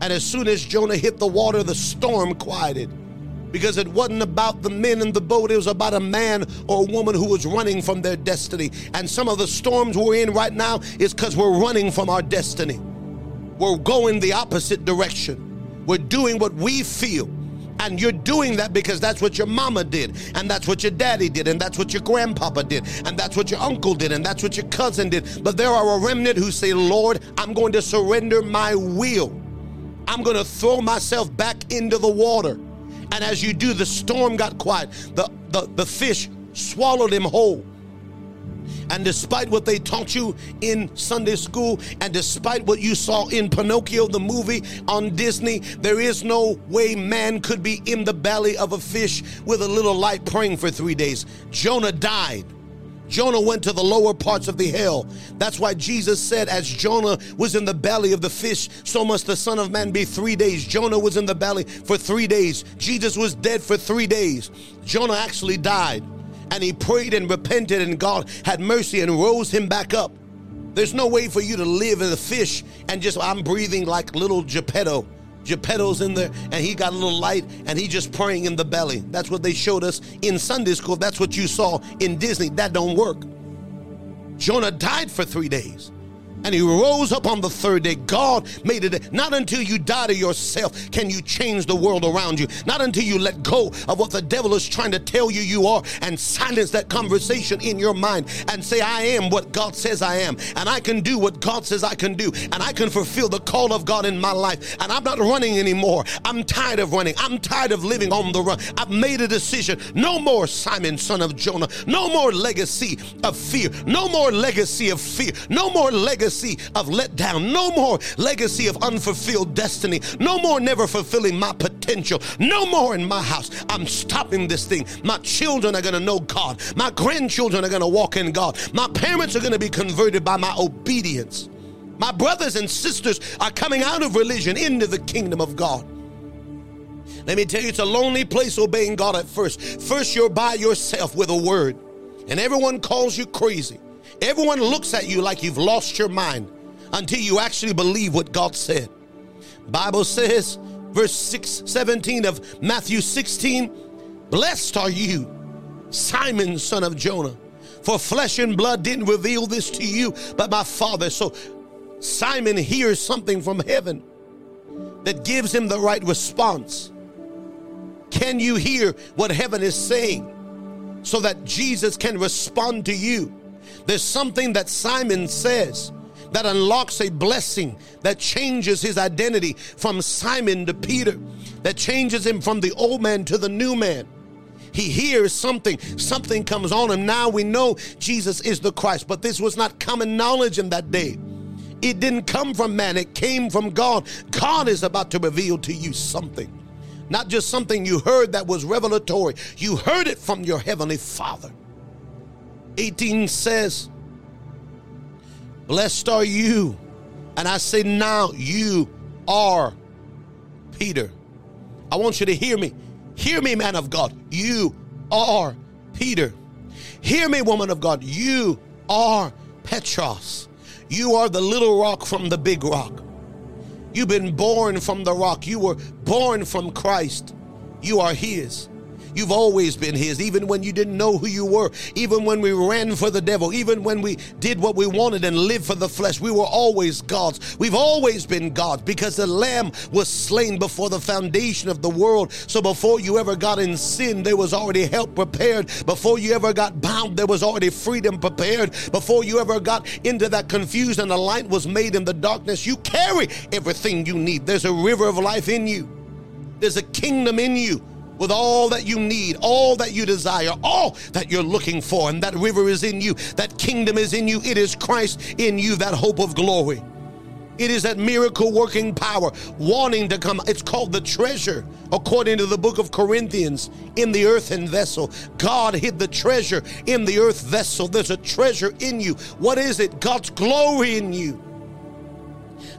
And as soon as Jonah hit the water, the storm quieted. Because it wasn't about the men in the boat, it was about a man or a woman who was running from their destiny. And some of the storms we're in right now is because we're running from our destiny. We're going the opposite direction. We're doing what we feel and you're doing that because that's what your mama did, and that's what your daddy did, and that's what your grandpapa did, and that's what your uncle did, and that's what your cousin did. But there are a remnant who say, Lord, I'm going to surrender my will. I'm going to throw myself back into the water. And as you do, the storm got quiet. The, the, the fish swallowed him whole. And despite what they taught you in Sunday school, and despite what you saw in Pinocchio, the movie on Disney, there is no way man could be in the belly of a fish with a little light praying for three days. Jonah died. Jonah went to the lower parts of the hell. That's why Jesus said, as Jonah was in the belly of the fish, so must the Son of Man be three days. Jonah was in the belly for three days. Jesus was dead for three days. Jonah actually died. And he prayed and repented, and God had mercy and rose him back up. There's no way for you to live in the fish and just, I'm breathing like little Geppetto. Geppetto's in there and he got a little light and he just praying in the belly. That's what they showed us in Sunday school. That's what you saw in Disney. That don't work. Jonah died for three days and he rose up on the third day. God made it. Not until you die to yourself can you change the world around you. Not until you let go of what the devil is trying to tell you you are and silence that conversation in your mind and say, I am what God says I am. And I can do what God says I can do. And I can fulfill the call of God in my life. And I'm not running anymore. I'm tired of running. I'm tired of living on the run. I've made a decision. No more Simon, son of Jonah. No more legacy of fear. No more legacy of fear. No more legacy legacy of letdown, no more legacy of unfulfilled destiny, no more never fulfilling my potential, no more in my house. I'm stopping this thing. My children are going to know God, my grandchildren are going to walk in God, my parents are going to be converted by my obedience. My brothers and sisters are coming out of religion into the kingdom of God. Let me tell you, it's a lonely place obeying God at first. First, you're by yourself with a word, and everyone calls you crazy. Everyone looks at you like you've lost your mind until you actually believe what God said. Bible says, verse 6, 17 of Matthew 16, blessed are you, Simon, son of Jonah, for flesh and blood didn't reveal this to you, but my Father. So Simon hears something from heaven that gives him the right response. Can you hear what heaven is saying so that Jesus can respond to you? There's something that Simon says that unlocks a blessing that changes his identity from Simon to Peter, that changes him from the old man to the new man. He hears something, something comes on him. Now we know Jesus is the Christ, but this was not common knowledge in that day. It didn't come from man, it came from God. God is about to reveal to you something, not just something you heard that was revelatory, you heard it from your heavenly Father. 18 says, Blessed are you. And I say, Now you are Peter. I want you to hear me. Hear me, man of God. You are Peter. Hear me, woman of God. You are Petros. You are the little rock from the big rock. You've been born from the rock. You were born from Christ. You are His. You've always been His, even when you didn't know who you were, even when we ran for the devil, even when we did what we wanted and lived for the flesh. We were always God's. We've always been God's because the Lamb was slain before the foundation of the world. So before you ever got in sin, there was already help prepared. Before you ever got bound, there was already freedom prepared. Before you ever got into that confusion, the light was made in the darkness. You carry everything you need. There's a river of life in you. There's a kingdom in you with all that you need, all that you desire, all that you're looking for. And that river is in you, that kingdom is in you. It is Christ in you, that hope of glory. It is that miracle working power wanting to come. It's called the treasure, according to the book of Corinthians, in the earthen vessel. God hid the treasure in the earth vessel. There's a treasure in you. What is it? God's glory in you,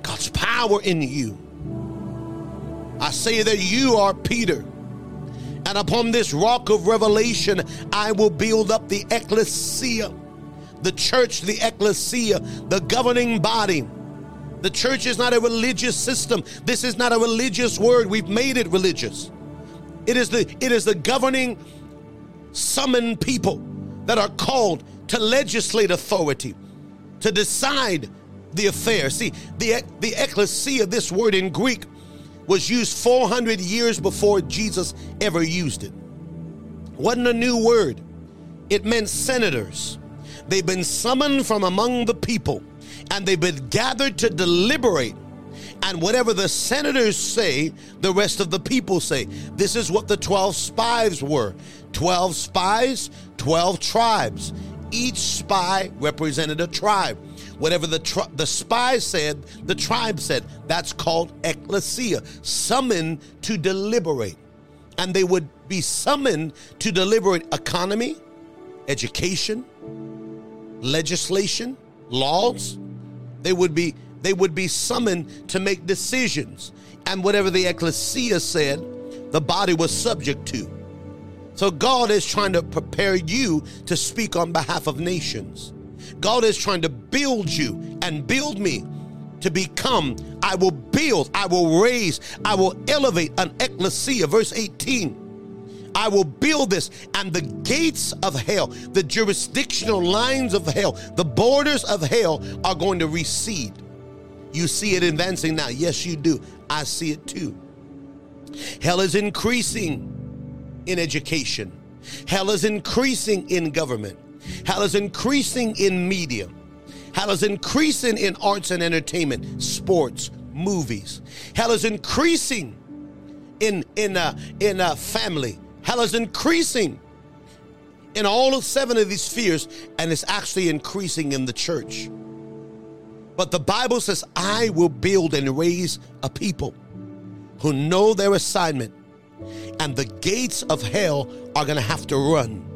God's power in you. I say that you are Peter and upon this rock of revelation, I will build up the ecclesia, the church, the ecclesia, the governing body. The church is not a religious system. This is not a religious word. We've made it religious. It is the it is the governing summoned people that are called to legislate authority, to decide the affair. See, the the ecclesia, this word in Greek, was used 400 years before Jesus ever used it. Wasn't a new word. It meant senators. They've been summoned from among the people and they've been gathered to deliberate. And whatever the senators say, the rest of the people say. This is what the 12 spies were 12 spies, 12 tribes. Each spy represented a tribe. Whatever the, the spy said, the tribe said. That's called ecclesia, summoned to deliberate. And they would be summoned to deliberate economy, education, legislation, laws. They would be they would be summoned to make decisions. And whatever the ecclesia said, the body was subject to. So God is trying to prepare you to speak on behalf of nations. God is trying to build you and build me to become, I will build, I will raise, I will elevate an ecclesia. Verse 18. I will build this, and the gates of hell, the jurisdictional lines of hell, the borders of hell are going to recede. You see it advancing now. Yes, you do. I see it too. Hell is increasing in education, hell is increasing in government, hell is increasing in media, hell is increasing in arts and entertainment, sports, movies. Hell is increasing in in uh, in uh, family. Hell is increasing in all of seven of these spheres, and it's actually increasing in the church. But the Bible says, I will build and raise a people who know their assignment, and the gates of hell are going to have to run.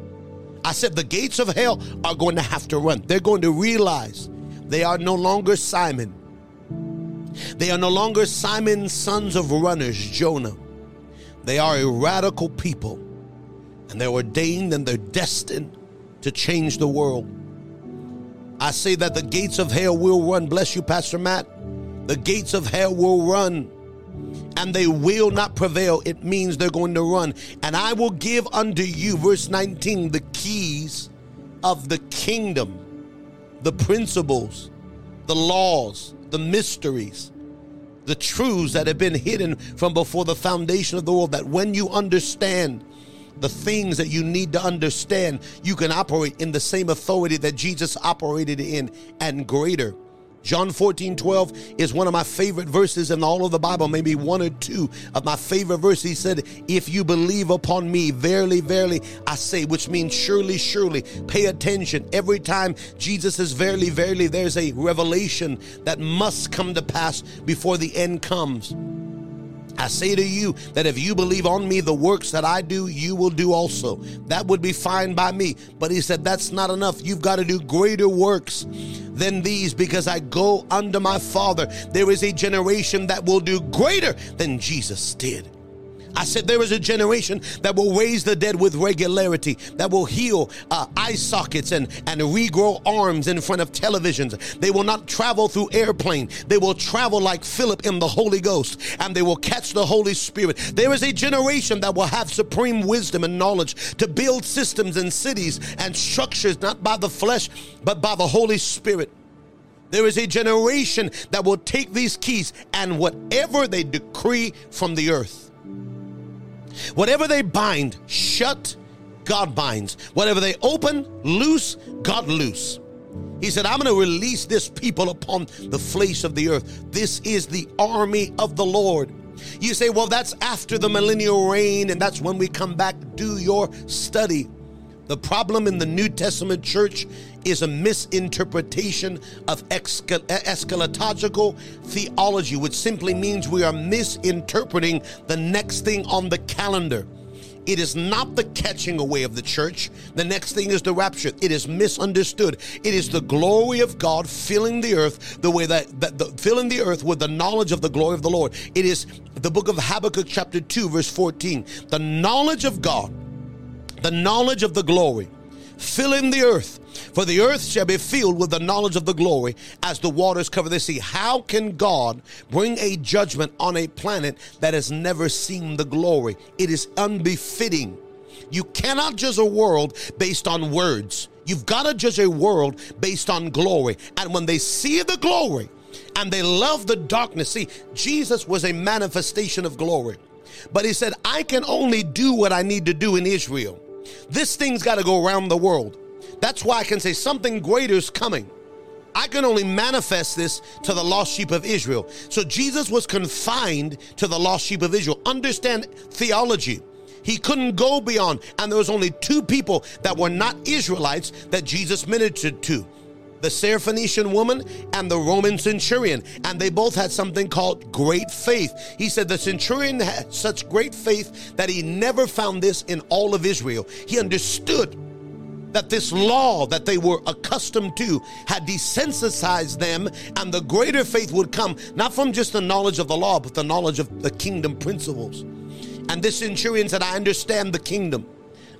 I said, the gates of hell are going to have to run. They're going to realize they are no longer Simon. They are no longer Simon's sons of runners, Jonah. They are a radical people, and they're ordained and they're destined to change the world. I say that the gates of hell will run. Bless you, Pastor Matt. The gates of hell will run and they will not prevail. It means they're going to run. And I will give unto you, verse 19, the keys of the kingdom, the principles, the laws, the mysteries, the truths that have been hidden from before the foundation of the world. That when you understand the things that you need to understand, you can operate in the same authority that Jesus operated in and greater. John 14, 12 is one of my favorite verses in all of the Bible, maybe one or two of my favorite verses. He said, If you believe upon me, verily, verily, I say, which means surely, surely. Pay attention. Every time Jesus says, verily, verily, there's a revelation that must come to pass before the end comes. I say to you that if you believe on me, the works that I do, you will do also. That would be fine by me. But he said, That's not enough. You've got to do greater works than these because I go unto my Father. There is a generation that will do greater than Jesus did. I said there is a generation that will raise the dead with regularity, that will heal uh, eye sockets and, and regrow arms in front of televisions. They will not travel through airplane. They will travel like Philip in the Holy Ghost and they will catch the Holy Spirit. There is a generation that will have supreme wisdom and knowledge to build systems and cities and structures, not by the flesh, but by the Holy Spirit. There is a generation that will take these keys and whatever they decree from the earth Whatever they bind, shut, God binds. Whatever they open, loose, God loose. He said, I'm going to release this people upon the face of the earth. This is the army of the Lord. You say, well, that's after the millennial reign, and that's when we come back. Do your study. The problem in the New Testament church is a misinterpretation of eschatological theology, which simply means we are misinterpreting the next thing on the calendar. It is not the catching away of the church. The next thing is the rapture. It is misunderstood. It is the glory of God filling the earth the way that, that the, filling the earth with the knowledge of the glory of the Lord. It is the book of Habakkuk, chapter 2, verse 14. The knowledge of God the knowledge of the glory, filling the earth. For the earth shall be filled with the knowledge of the glory as the waters cover the sea. How can God bring a judgment on a planet that has never seen the glory? It is unbefitting. You cannot judge a world based on words. You've got to judge a world based on glory. And when they see the glory and they love the darkness, see, Jesus was a manifestation of glory. But he said, I can only do what I need to do in Israel. This thing's got to go around the world. That's why I can say something greater is coming. I can only manifest this to the lost sheep of Israel. So Jesus was confined to the lost sheep of Israel. Understand theology. He couldn't go beyond, and there was only two people that were not Israelites that Jesus ministered to the Syrophoenician woman and the Roman centurion. And they both had something called great faith. He said the centurion had such great faith that he never found this in all of Israel. He understood that this law that they were accustomed to had desensitized them, and the greater faith would come, not from just the knowledge of the law, but the knowledge of the kingdom principles. And this centurion said, I understand the kingdom.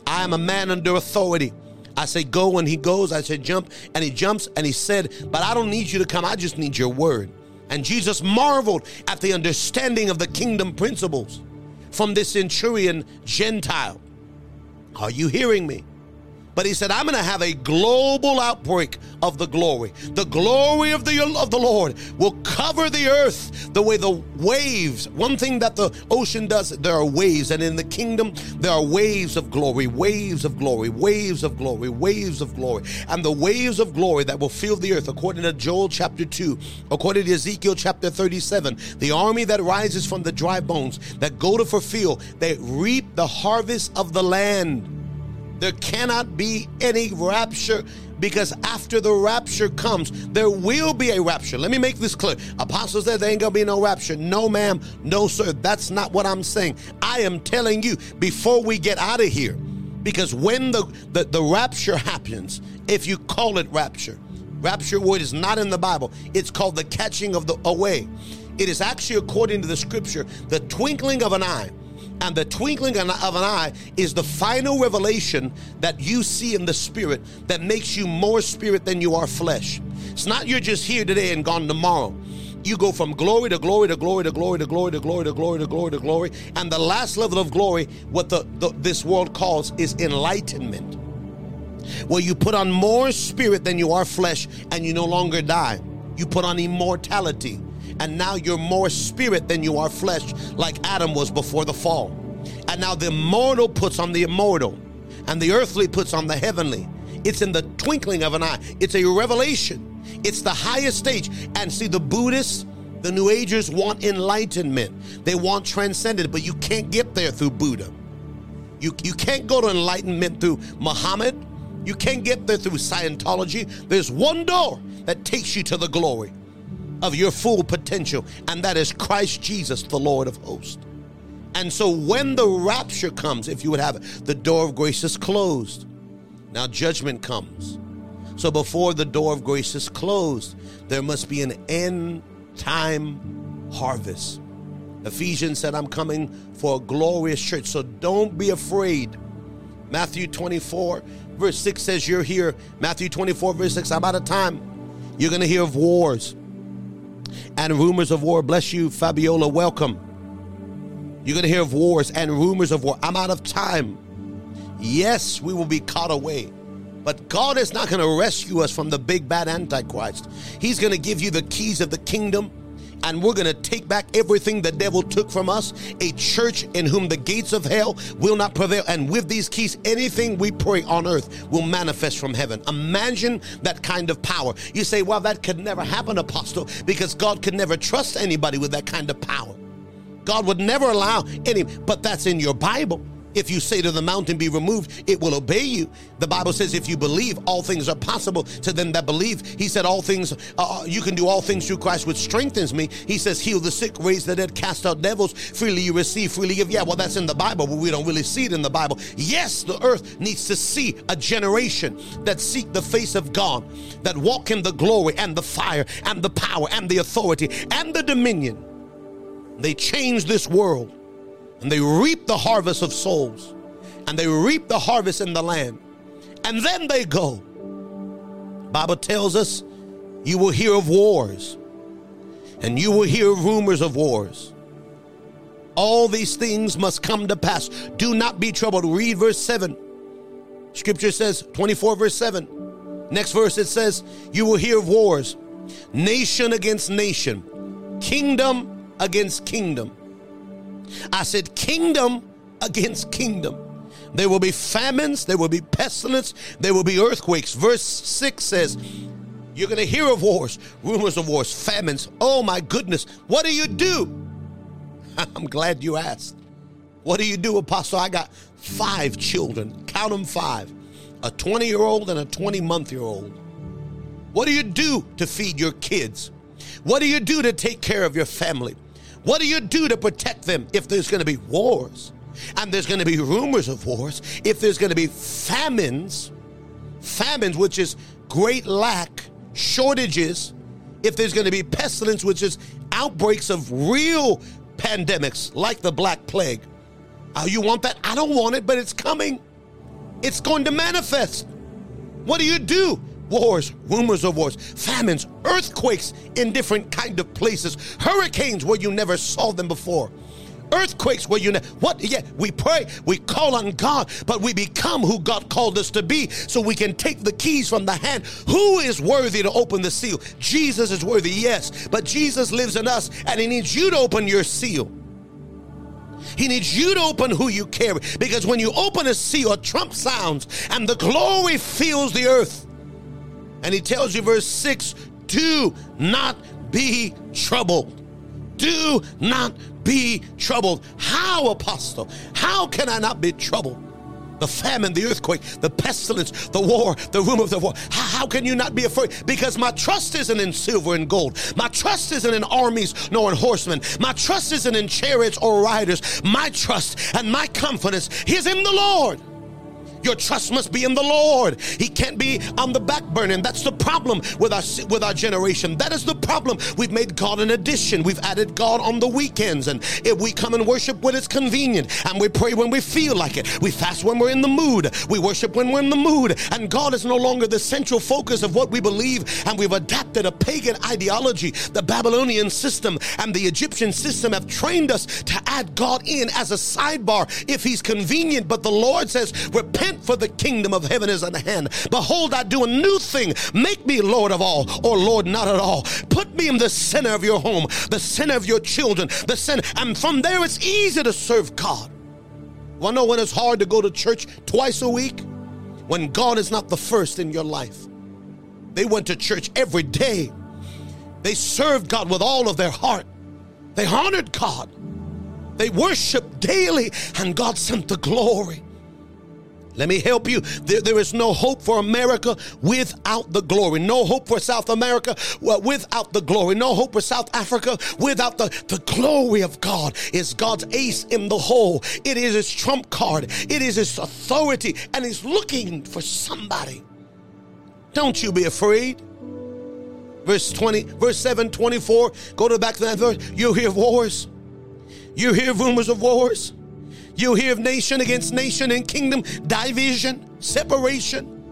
I am a man under authority. I say, go, and he goes. I said, jump, and he jumps. And he said, But I don't need you to come. I just need your word. And Jesus marveled at the understanding of the kingdom principles from this centurion Gentile. Are you hearing me? But he said, I'm going to have a global outbreak of the glory. The glory of the, of the Lord will cover the earth the way the waves. One thing that the ocean does, there are waves. And in the kingdom, there are waves of glory, waves of glory, waves of glory, waves of glory. And the waves of glory that will fill the earth, according to Joel chapter 2, according to Ezekiel chapter 37, the army that rises from the dry bones, that go to fulfill, they reap the harvest of the land. There cannot be any rapture because after the rapture comes, there will be a rapture. Let me make this clear. Apostles said there ain't gonna be no rapture. No, ma'am, no, sir. That's not what I'm saying. I am telling you before we get out of here, because when the, the, the rapture happens, if you call it rapture, rapture word is not in the Bible, it's called the catching of the away. It is actually, according to the scripture, the twinkling of an eye and the twinkling of an eye is the final revelation that you see in the spirit that makes you more spirit than you are flesh. It's not you're just here today and gone tomorrow. You go from glory to glory to glory to glory to glory to glory to glory to glory to glory. And the last level of glory, what the, the this world calls is enlightenment. Where you put on more spirit than you are flesh and you no longer die. You put on immortality and now you're more spirit than you are flesh, like Adam was before the fall. And now the mortal puts on the immortal, and the earthly puts on the heavenly. It's in the twinkling of an eye, it's a revelation. It's the highest stage. And see, the Buddhists, the New Agers want enlightenment, they want transcendence, but you can't get there through Buddha. You, you can't go to enlightenment through Muhammad. You can't get there through Scientology. There's one door that takes you to the glory of your full potential, and that is Christ Jesus, the Lord of hosts. And so when the rapture comes, if you would have it, the door of grace is closed. Now judgment comes. So before the door of grace is closed, there must be an end time harvest. Ephesians said, I'm coming for a glorious church. So don't be afraid. Matthew 24, verse 6 says, You're here. Matthew 24, verse 6, about a time you're going to hear of wars and rumors of war. Bless you, Fabiola. Welcome. You're going to hear of wars and rumors of war. I'm out of time. Yes, we will be caught away. But God is not going to rescue us from the big bad Antichrist. He's going to give you the keys of the kingdom and we're going to take back everything the devil took from us. A church in whom the gates of hell will not prevail. And with these keys, anything we pray on earth will manifest from heaven. Imagine that kind of power. You say, well, that could never happen, Apostle, because God could never trust anybody with that kind of power. God would never allow any, but that's in your Bible. If you say to the mountain, be removed, it will obey you. The Bible says, if you believe, all things are possible to them that believe. He said, all things, uh, uh, you can do all things through Christ, which strengthens me. He says, heal the sick, raise the dead, cast out devils. Freely you receive, freely give. Yeah, well, that's in the Bible, but we don't really see it in the Bible. Yes, the earth needs to see a generation that seek the face of God, that walk in the glory and the fire and the power and the authority and the dominion. They change this world and they reap the harvest of souls. And they reap the harvest in the land. And then they go. Bible tells us you will hear of wars. And you will hear rumors of wars. All these things must come to pass. Do not be troubled. Read verse 7 scripture says 24 verse 7 next verse it says you will hear of wars. Nation against nation. Kingdom against kingdom I said, kingdom against kingdom. There will be famines, there will be pestilence, there will be earthquakes. Verse 6 says, You're going to hear of wars, rumors of wars, famines. Oh my goodness, what do you do? I'm glad you asked. What do you do, Apostle? I got five children, count them five a 20 year old and a 20 month year old. What do you do to feed your kids? What do you do to take care of your family? What do you do to protect them if there's going to be wars? And there's going to be rumors of wars. If there's going to be famines, famines, which is great lack, shortages, if there's going to be pestilence, which is outbreaks of real pandemics like the Black Plague. Uh, you want that? I don't want it, but it's coming. It's going to manifest. What do you do? Wars, rumors of wars, famines, earthquakes in different kind of places, hurricanes where you never saw them before earthquakes where you know what yeah we pray we call on god but we become who god called us to be so we can take the keys from the hand. Who is worthy to open the seal? Jesus is worthy yes but jesus lives in us and he needs you to open your seal. He needs you to open who you carry because when you open a seal a trump sounds and the glory fills the earth and he tells you verse 6 do not be troubled do not be troubled. How, apostle? How can I not be troubled? The famine, the earthquake, the pestilence, the war, the rumor of the war. How, how, can you not be afraid? Because my trust isn't in silver and gold. My trust isn't in armies nor in horsemen. My trust isn't in chariots or riders. My trust and my confidence is in the Lord. Your trust must be in the Lord. He can't be on the back burner. that's the problem with our with our generation. That is the problem. We've made God an addition. We've added God on the weekends. And if we come and worship when it's convenient, and we pray when we feel like it, we fast when we're in the mood, we worship when we're in the mood, and God is no longer the central focus of what we believe, and we've adapted a pagan ideology. The Babylonian system and the Egyptian system have trained us to add God in as a sidebar if he's convenient. But the Lord says, repent for the kingdom of heaven is at hand. Behold, I do a new thing. Make me Lord of all, or Lord not at all. Put me in the center of your home, the center of your children, the center. And from there, it's easy to serve God. Well, know when it's hard to go to church twice a week? When God is not the first in your life. They went to church every day. They served God with all of their heart. They honored God. They worshiped daily, and God sent the glory. Let me help you. There, there is no hope for America without the glory. No hope for South America without the glory. No hope for South Africa without the, the glory of God. Is God's ace in the hole. It is his trump card. It is his authority. And he's looking for somebody. Don't you be afraid. Verse 20, verse 7, 24. Go to the back to that verse. You hear wars. You hear rumors of wars. You hear of nation against nation and kingdom division, separation,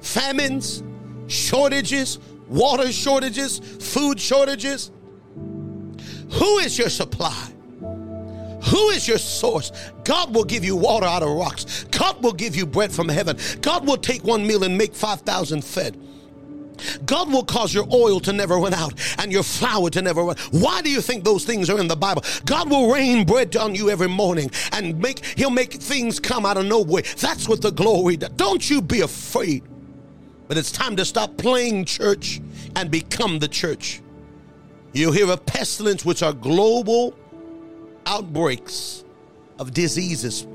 famines, shortages, water shortages, food shortages. Who is your supply? Who is your source? God will give you water out of rocks. God will give you bread from heaven. God will take one meal and make 5,000 fed. God will cause your oil to never run out and your flour to never run. Why do you think those things are in the Bible? God will rain bread on you every morning and make he'll make things come out of nowhere. That's what the glory does. Don't you be afraid. But it's time to stop playing church and become the church. You'll hear of pestilence, which are global outbreaks of diseases,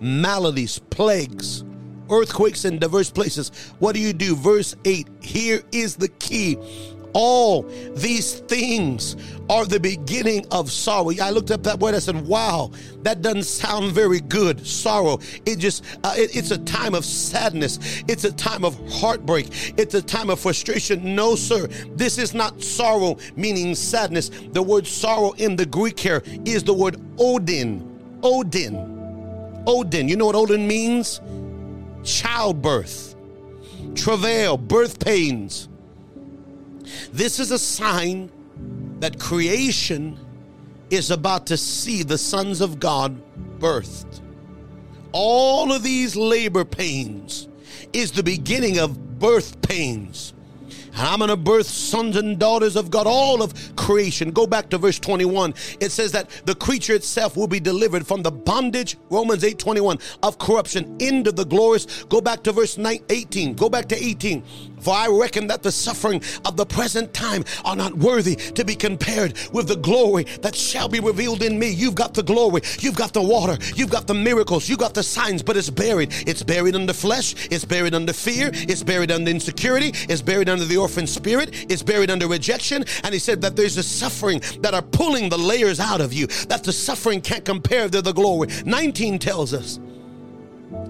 maladies, plagues earthquakes in diverse places. What do you do? Verse 8 here is the key. All these things are the beginning of sorrow. I looked up that word. I said, "Wow, that doesn't sound very good." Sorrow. It just uh, it, it's a time of sadness. It's a time of heartbreak. It's a time of frustration. No, sir, this is not sorrow, meaning sadness. The word sorrow in the Greek here is the word Odin. Odin. Odin. You know what Odin means? Childbirth, travail, birth pains. This is a sign that creation is about to see the sons of God birthed. All of these labor pains is the beginning of birth pains. I'm going to birth sons and daughters of God, all of creation. Go back to verse 21. It says that the creature itself will be delivered from the bondage, Romans 8 21, of corruption into the glorious. Go back to verse 9, 18. Go back to 18. For I reckon that the suffering of the present time are not worthy to be compared with the glory that shall be revealed in me. You've got the glory, you've got the water, you've got the miracles, you've got the signs, but it's buried. It's buried under flesh, it's buried under fear, it's buried under insecurity, it's buried under the orphan spirit, it's buried under rejection. And he said that there's a suffering that are pulling the layers out of you, that the suffering can't compare to the glory. 19 tells us.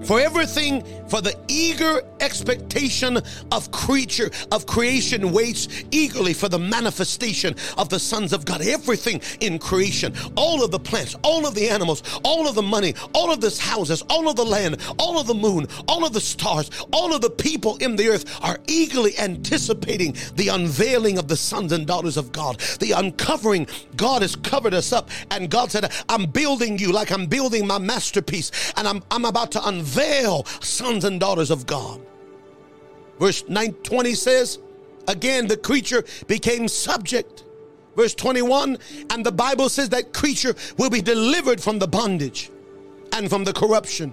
For everything, for the eager expectation of creature of creation waits eagerly for the manifestation of the sons of God. Everything in creation, all of the plants, all of the animals, all of the money, all of the houses, all of the land, all of the moon, all of the stars, all of the people in the earth are eagerly anticipating the unveiling of the sons and daughters of God. The uncovering, God has covered us up, and God said, I'm building you like I'm building my masterpiece, and I'm, I'm about to unveil sons and daughters of God. Verse 920 says, again, the creature became subject. Verse 21, and the Bible says that creature will be delivered from the bondage and from the corruption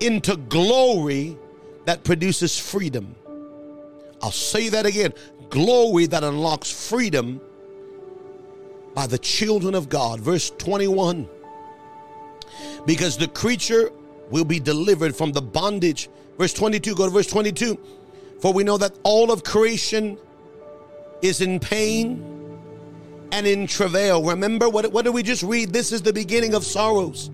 into glory that produces freedom. I'll say that again glory that unlocks freedom by the children of God. Verse 21 because the creature will be delivered from the bondage. Verse 22, go to verse 22. For we know that all of creation is in pain and in travail. Remember, what, what did we just read? This is the beginning of sorrows.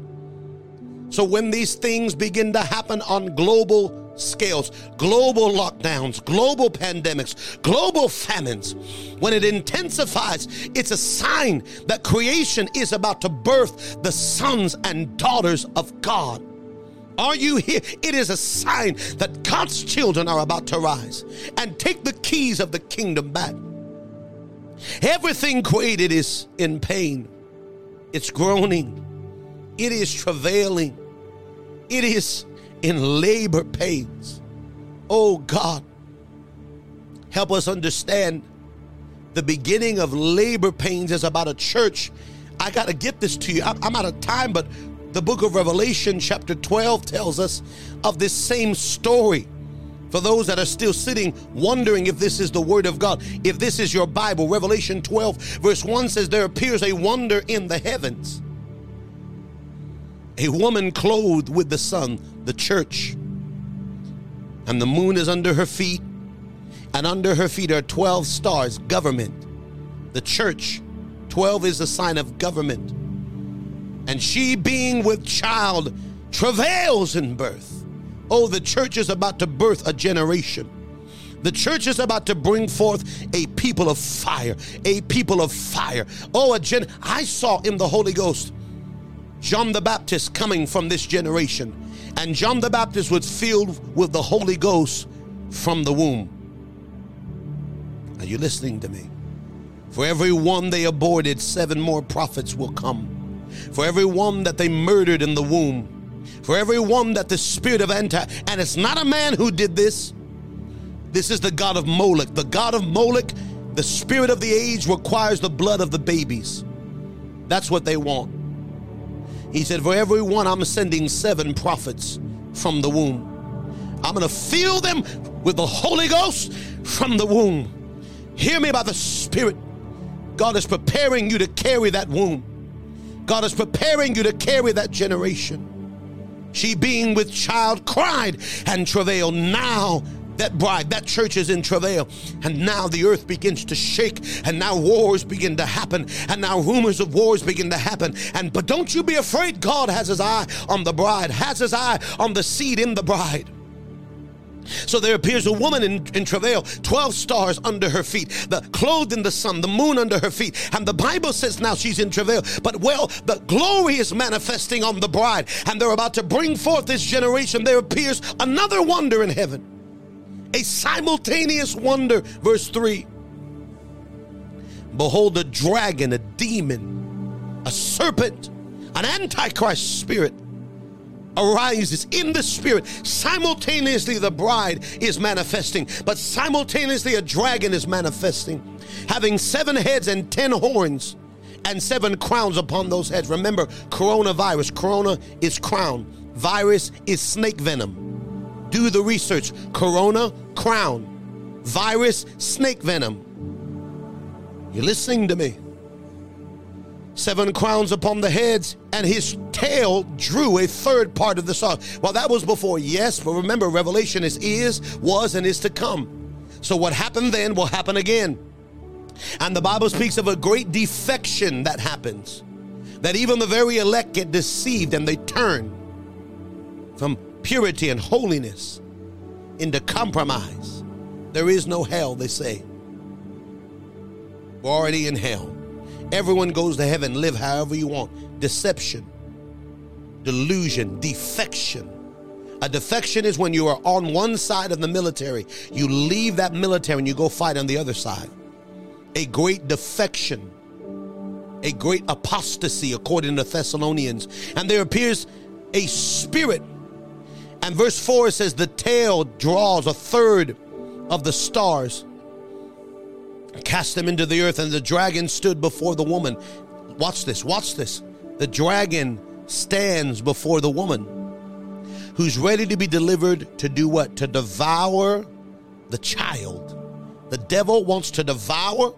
So when these things begin to happen on global scales, global lockdowns, global pandemics, global famines, when it intensifies, it's a sign that creation is about to birth the sons and daughters of God. Are you here? It is a sign that God's children are about to rise and take the keys of the kingdom back. Everything created is in pain, it's groaning, it is travailing, it is in labor pains. Oh God, help us understand the beginning of labor pains is about a church. I got to get this to you. I'm out of time, but the book of Revelation, chapter 12, tells us of this same story. For those that are still sitting wondering if this is the Word of God, if this is your Bible, Revelation 12, verse 1 says, There appears a wonder in the heavens. A woman clothed with the sun, the church, and the moon is under her feet, and under her feet are 12 stars, government. The church, 12 is a sign of government and she being with child travails in birth. Oh, the church is about to birth a generation. The church is about to bring forth a people of fire, a people of fire. Oh, a gen I saw in the Holy Ghost John the Baptist coming from this generation. And John the Baptist was filled with the Holy Ghost from the womb. Are you listening to me? For every one they aborted, seven more prophets will come for every one that they murdered in the womb, for every one that the spirit of anti, and it's not a man who did this. This is the God of Moloch. The God of Moloch, the spirit of the age requires the blood of the babies. That's what they want. He said, For every one, I'm sending seven prophets from the womb. I'm going to fill them with the Holy Ghost from the womb. Hear me by the Spirit. God is preparing you to carry that womb. God is preparing you to carry that generation. She, being with child, cried and travailed. Now, that bride, that church is in travail. And now the earth begins to shake, and now wars begin to happen, and now rumors of wars begin to happen. And but don't you be afraid, God has his eye on the bride, has his eye on the seed in the bride. So there appears a woman in, in travail, 12 stars under her feet, the clothed in the sun, the moon under her feet. And the Bible says now she's in travail. But well, the glory is manifesting on the bride, and they're about to bring forth this generation. There appears another wonder in heaven. A simultaneous wonder, verse 3. Behold, a dragon, a demon, a serpent, an antichrist spirit arises in the spirit. Simultaneously, the bride is manifesting, but simultaneously, a dragon is manifesting, having seven heads and ten horns and seven crowns upon those heads. Remember, coronavirus, corona is crown, virus is snake venom. Do the research. Corona, crown, virus, snake venom. You're listening to me seven crowns upon the heads, and his tail drew a third part of the song. Well, that was before, yes, but remember, Revelation is, is, was, and is to come. So what happened then will happen again. And the Bible speaks of a great defection that happens, that even the very elect get deceived and they turn from purity and holiness into compromise. There is no hell, they say. We're already in hell. Everyone goes to heaven, live however you want. Deception, delusion, defection. A defection is when you are on one side of the military, you leave that military and you go fight on the other side. A great defection, a great apostasy, according to Thessalonians. And there appears a spirit. And verse 4 says, The tail draws a third of the stars cast them into the earth, and the dragon stood before the woman. Watch this, watch this. The dragon stands before the woman who's ready to be delivered to do what? To devour the child. The devil wants to devour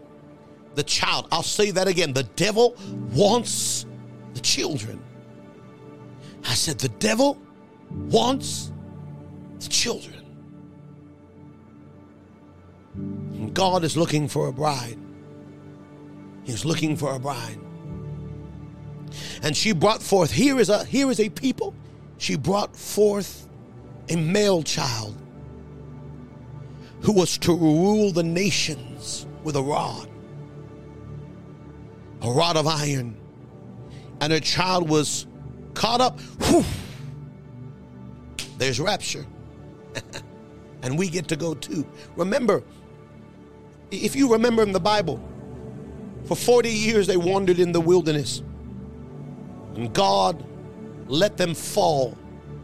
the child. I'll say that again. The devil wants the children. I said, the devil wants the children. God is looking for a bride. He's looking for a bride. And she brought forth, here is a here is a people. She brought forth a male child who was to rule the nations with a rod. A rod of iron. And her child was caught up. Whew, there's rapture. and we get to go too. Remember, if you remember in the Bible, for 40 years they wandered in the wilderness. And God let them fall.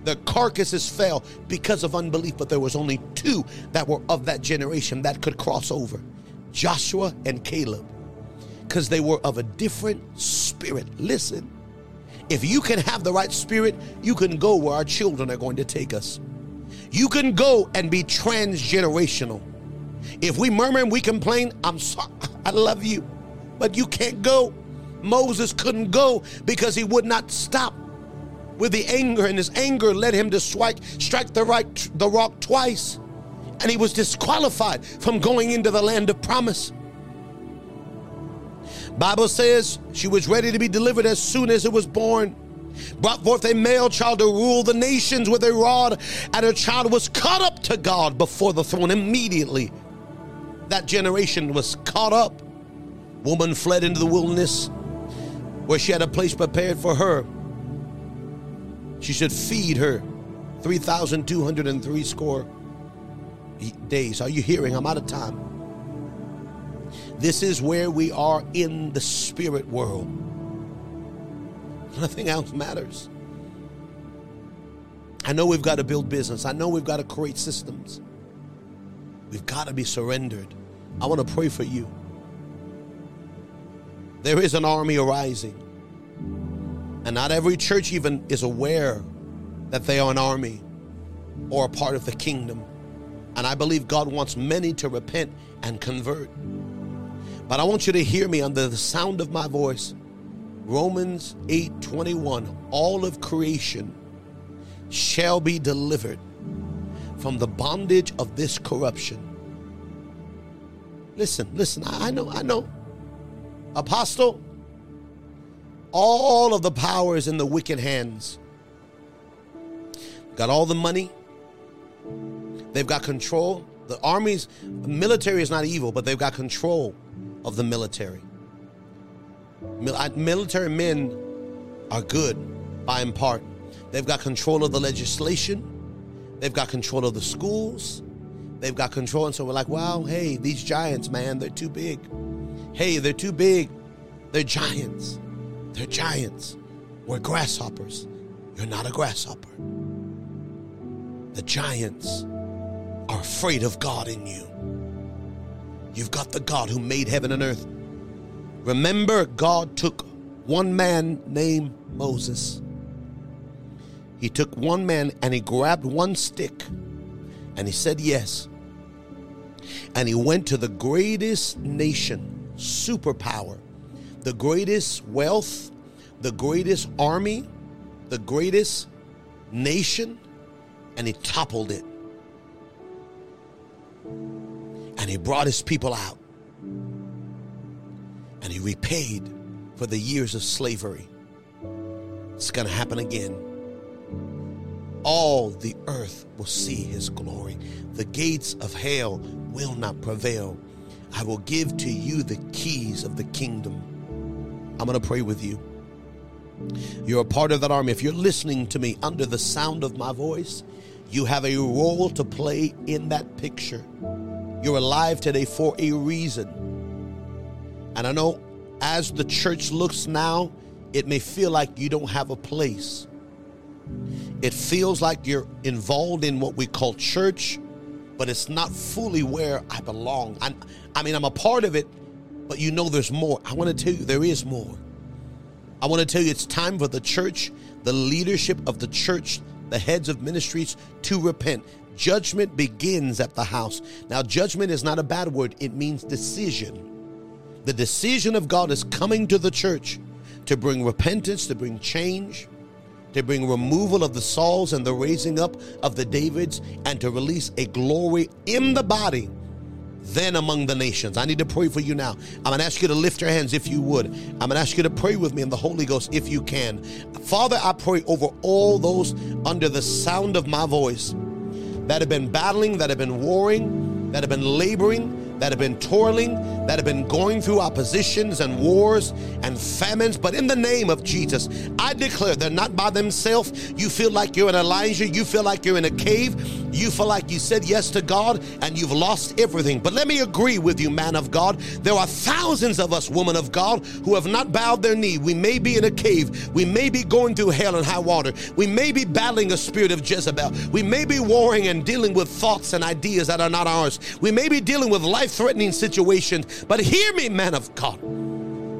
The carcasses fell because of unbelief, but there was only two that were of that generation that could cross over Joshua and Caleb, because they were of a different spirit. Listen, if you can have the right spirit, you can go where our children are going to take us. You can go and be transgenerational. If we murmur and we complain, I'm sorry, I love you, but you can't go. Moses couldn't go because he would not stop with the anger, and his anger led him to strike, strike the, right, the rock twice. And he was disqualified from going into the land of promise. Bible says she was ready to be delivered as soon as it was born. Brought forth a male child to rule the nations with a rod, and her child was caught up to God before the throne immediately that generation was caught up. Woman fled into the wilderness where she had a place prepared for her. She should feed her 3,203 score days. Are you hearing? I'm out of time. This is where we are in the spirit world. Nothing else matters. I know we've got to build business. I know we've got to create systems. We've got to be surrendered. I want to pray for you. There is an army arising. And not every church even is aware that they are an army or a part of the kingdom. And I believe God wants many to repent and convert. But I want you to hear me under the sound of my voice. Romans 8 21. All of creation shall be delivered from the bondage of this corruption Listen, listen, I know, I know. Apostle, all of the power is in the wicked hands. Got all the money. They've got control. The armies, the military is not evil, but they've got control of the military. Military men are good by and part. They've got control of the legislation. They've got control of the schools. They've got control. And so we're like, wow, hey, these giants, man, they're too big. Hey, they're too big. They're giants. They're giants. We're grasshoppers. You're not a grasshopper. The giants are afraid of God in you. You've got the God who made heaven and earth. Remember, God took one man named Moses. He took one man and he grabbed one stick and he said yes. And he went to the greatest nation, superpower, the greatest wealth, the greatest army, the greatest nation, and he toppled it. And he brought his people out. And he repaid for the years of slavery. It's going to happen again all the earth will see his glory. The gates of hell will not prevail. I will give to you the keys of the kingdom. I'm going to pray with you. You're a part of that army. If you're listening to me under the sound of my voice, you have a role to play in that picture. You're alive today for a reason. And I know as the church looks now, it may feel like you don't have a place. It feels like you're involved in what we call church, but it's not fully where I belong. i I mean, I'm a part of it, but you know there's more. I want to tell you there is more. I want to tell you it's time for the church, the leadership of the church, the heads of ministries to repent. Judgment begins at the house. Now, judgment is not a bad word, it means decision. The decision of God is coming to the church to bring repentance, to bring change, to bring removal of the Sauls and the raising up of the Davids, and to release a glory in the body then among the nations. I need to pray for you now. I'm going to ask you to lift your hands if you would. I'm going to ask you to pray with me in the Holy Ghost if you can. Father, I pray over all those under the sound of my voice that have been battling, that have been warring, that have been laboring that have been toiling, that have been going through oppositions and wars and famines. But in the name of Jesus, I declare they're not by themselves. You feel like you're in Elijah, you feel like you're in a cave, you feel like you said yes to God and you've lost everything. But let me agree with you, man of God. There are thousands of us, woman of God, who have not bowed their knee. We may be in a cave, we may be going through hell and high water, we may be battling a spirit of Jezebel, we may be warring and dealing with thoughts and ideas that are not ours, we may be dealing with life threatening situations. But hear me, man of God.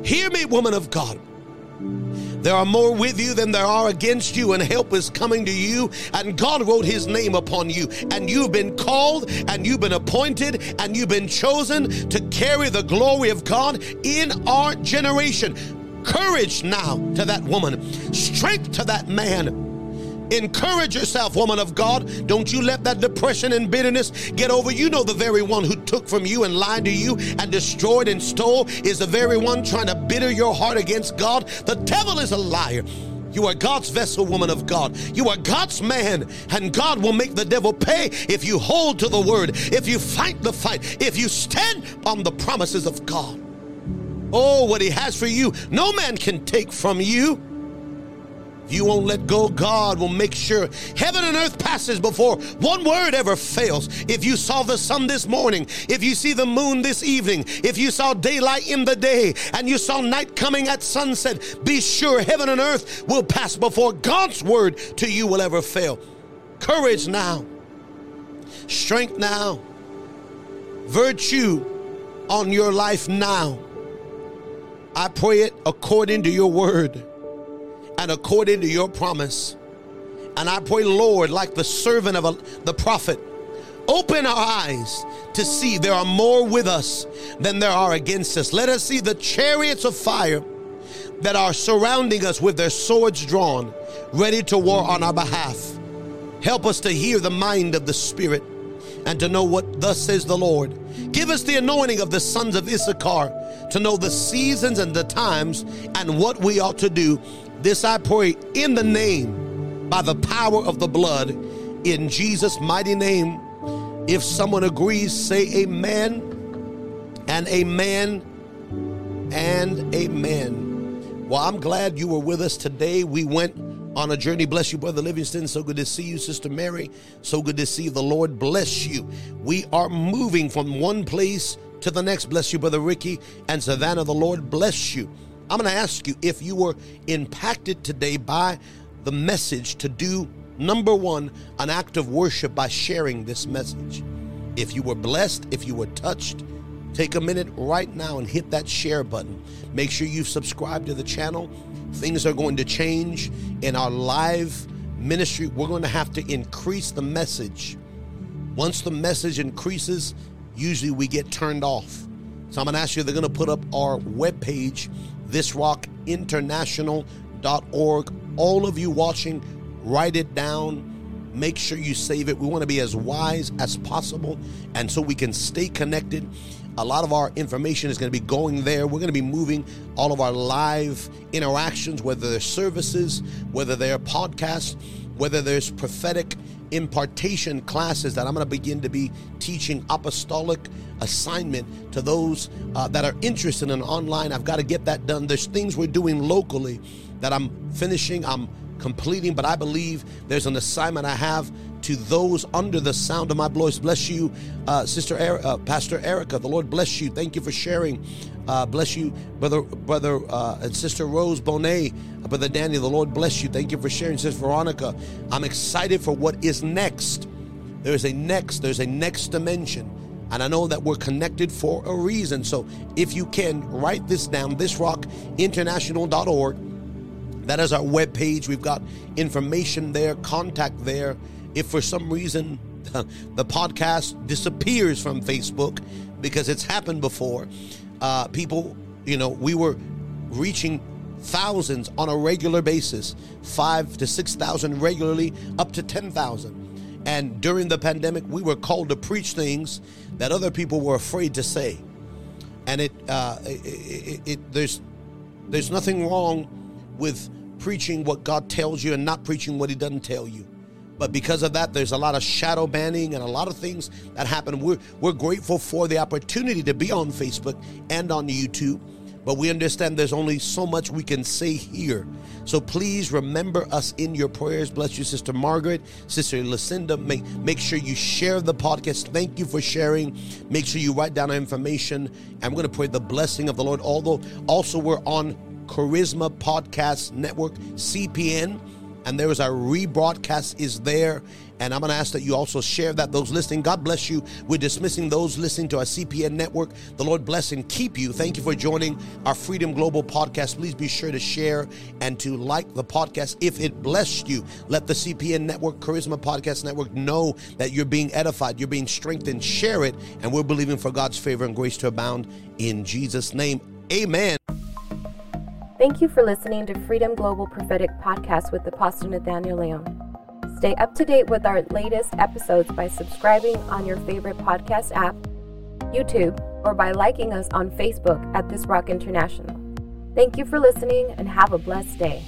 Hear me, woman of God. There are more with you than there are against you, and help is coming to you. And God wrote his name upon you. And you've been called, and you've been appointed, and you've been chosen to carry the glory of God in our generation. Courage now to that woman, strength to that man Encourage yourself, woman of God. Don't you let that depression and bitterness get over. You know the very one who took from you and lied to you and destroyed and stole is the very one trying to bitter your heart against God. The devil is a liar. You are God's vessel, woman of God. You are God's man, and God will make the devil pay if you hold to the word, if you fight the fight, if you stand on the promises of God. Oh, what He has for you, no man can take from you you won't let go, God will make sure heaven and earth passes before one word ever fails. If you saw the sun this morning, if you see the moon this evening, if you saw daylight in the day, and you saw night coming at sunset, be sure heaven and earth will pass before God's word to you will ever fail. Courage now, strength now, virtue on your life now. I pray it according to your word and according to your promise. And I pray, Lord, like the servant of a, the prophet, open our eyes to see there are more with us than there are against us. Let us see the chariots of fire that are surrounding us with their swords drawn, ready to war on our behalf. Help us to hear the mind of the Spirit and to know what thus says the Lord. Give us the anointing of the sons of Issachar to know the seasons and the times and what we ought to do this I pray in the name, by the power of the blood, in Jesus' mighty name. If someone agrees, say amen and amen and amen. Well, I'm glad you were with us today. We went on a journey. Bless you, Brother Livingston. So good to see you, Sister Mary. So good to see you. the Lord bless you. We are moving from one place to the next. Bless you, Brother Ricky and Savannah. The Lord bless you. I'm going to ask you if you were impacted today by the message to do, number one, an act of worship by sharing this message. If you were blessed, if you were touched, take a minute right now and hit that share button. Make sure you've subscribed to the channel. Things are going to change in our live ministry. We're going to have to increase the message. Once the message increases, usually we get turned off. So I'm going to ask you, they're going to put up our webpage thisrockinternational.org. All of you watching, write it down. Make sure you save it. We want to be as wise as possible, and so we can stay connected. A lot of our information is going to be going there. We're going to be moving all of our live interactions, whether they're services, whether they're podcasts. Whether there's prophetic impartation classes that I'm going to begin to be teaching apostolic assignment to those uh, that are interested in online. I've got to get that done. There's things we're doing locally that I'm finishing, I'm completing, but I believe there's an assignment I have to those under the sound of my voice. Bless you, uh, Sister er- uh, Pastor Erica. The Lord bless you. Thank you for sharing. Uh, bless you, brother, brother, uh, and Sister Rose Bonet, uh, brother Danny. The Lord bless you. Thank you for sharing, Sister Veronica. I'm excited for what is next. There's a next. There's a next dimension. And I know that we're connected for a reason. So if you can, write this down, thisrockinternational.org. That is our webpage. We've got information there, contact there if for some reason the podcast disappears from Facebook because it's happened before, uh, people, you know, we were reaching thousands on a regular basis, five to 6,000 regularly, up to 10,000. And during the pandemic, we were called to preach things that other people were afraid to say. And it, uh, it, it, it there's, there's nothing wrong with preaching what God tells you and not preaching what He doesn't tell you. But because of that, there's a lot of shadow banning and a lot of things that happen. We're, we're grateful for the opportunity to be on Facebook and on YouTube, but we understand there's only so much we can say here. So please remember us in your prayers. Bless you, Sister Margaret, Sister Lucinda. Make, make sure you share the podcast. Thank you for sharing. Make sure you write down our information. I'm going to pray the blessing of the Lord. Although also we're on Charisma Podcast Network, CPN and there is a rebroadcast is there. And i'm going to ask that you also share that those listening. God bless you. We're dismissing those listening to our cpn network. The lord bless and keep you. Thank you for joining our freedom global podcast. Please be sure to share and to like the podcast if it blessed you. Let the cpn network charisma podcast network know that you're being edified you're being strengthened. Share it and we're believing for god's favor and grace to abound in jesus name. Amen Thank you for listening to Freedom Global Prophetic Podcast with Apostle Nathaniel Leon. Stay up to date with our latest episodes by subscribing on your favorite podcast app, YouTube, or by liking us on Facebook at This Rock International. Thank you for listening and have a blessed day.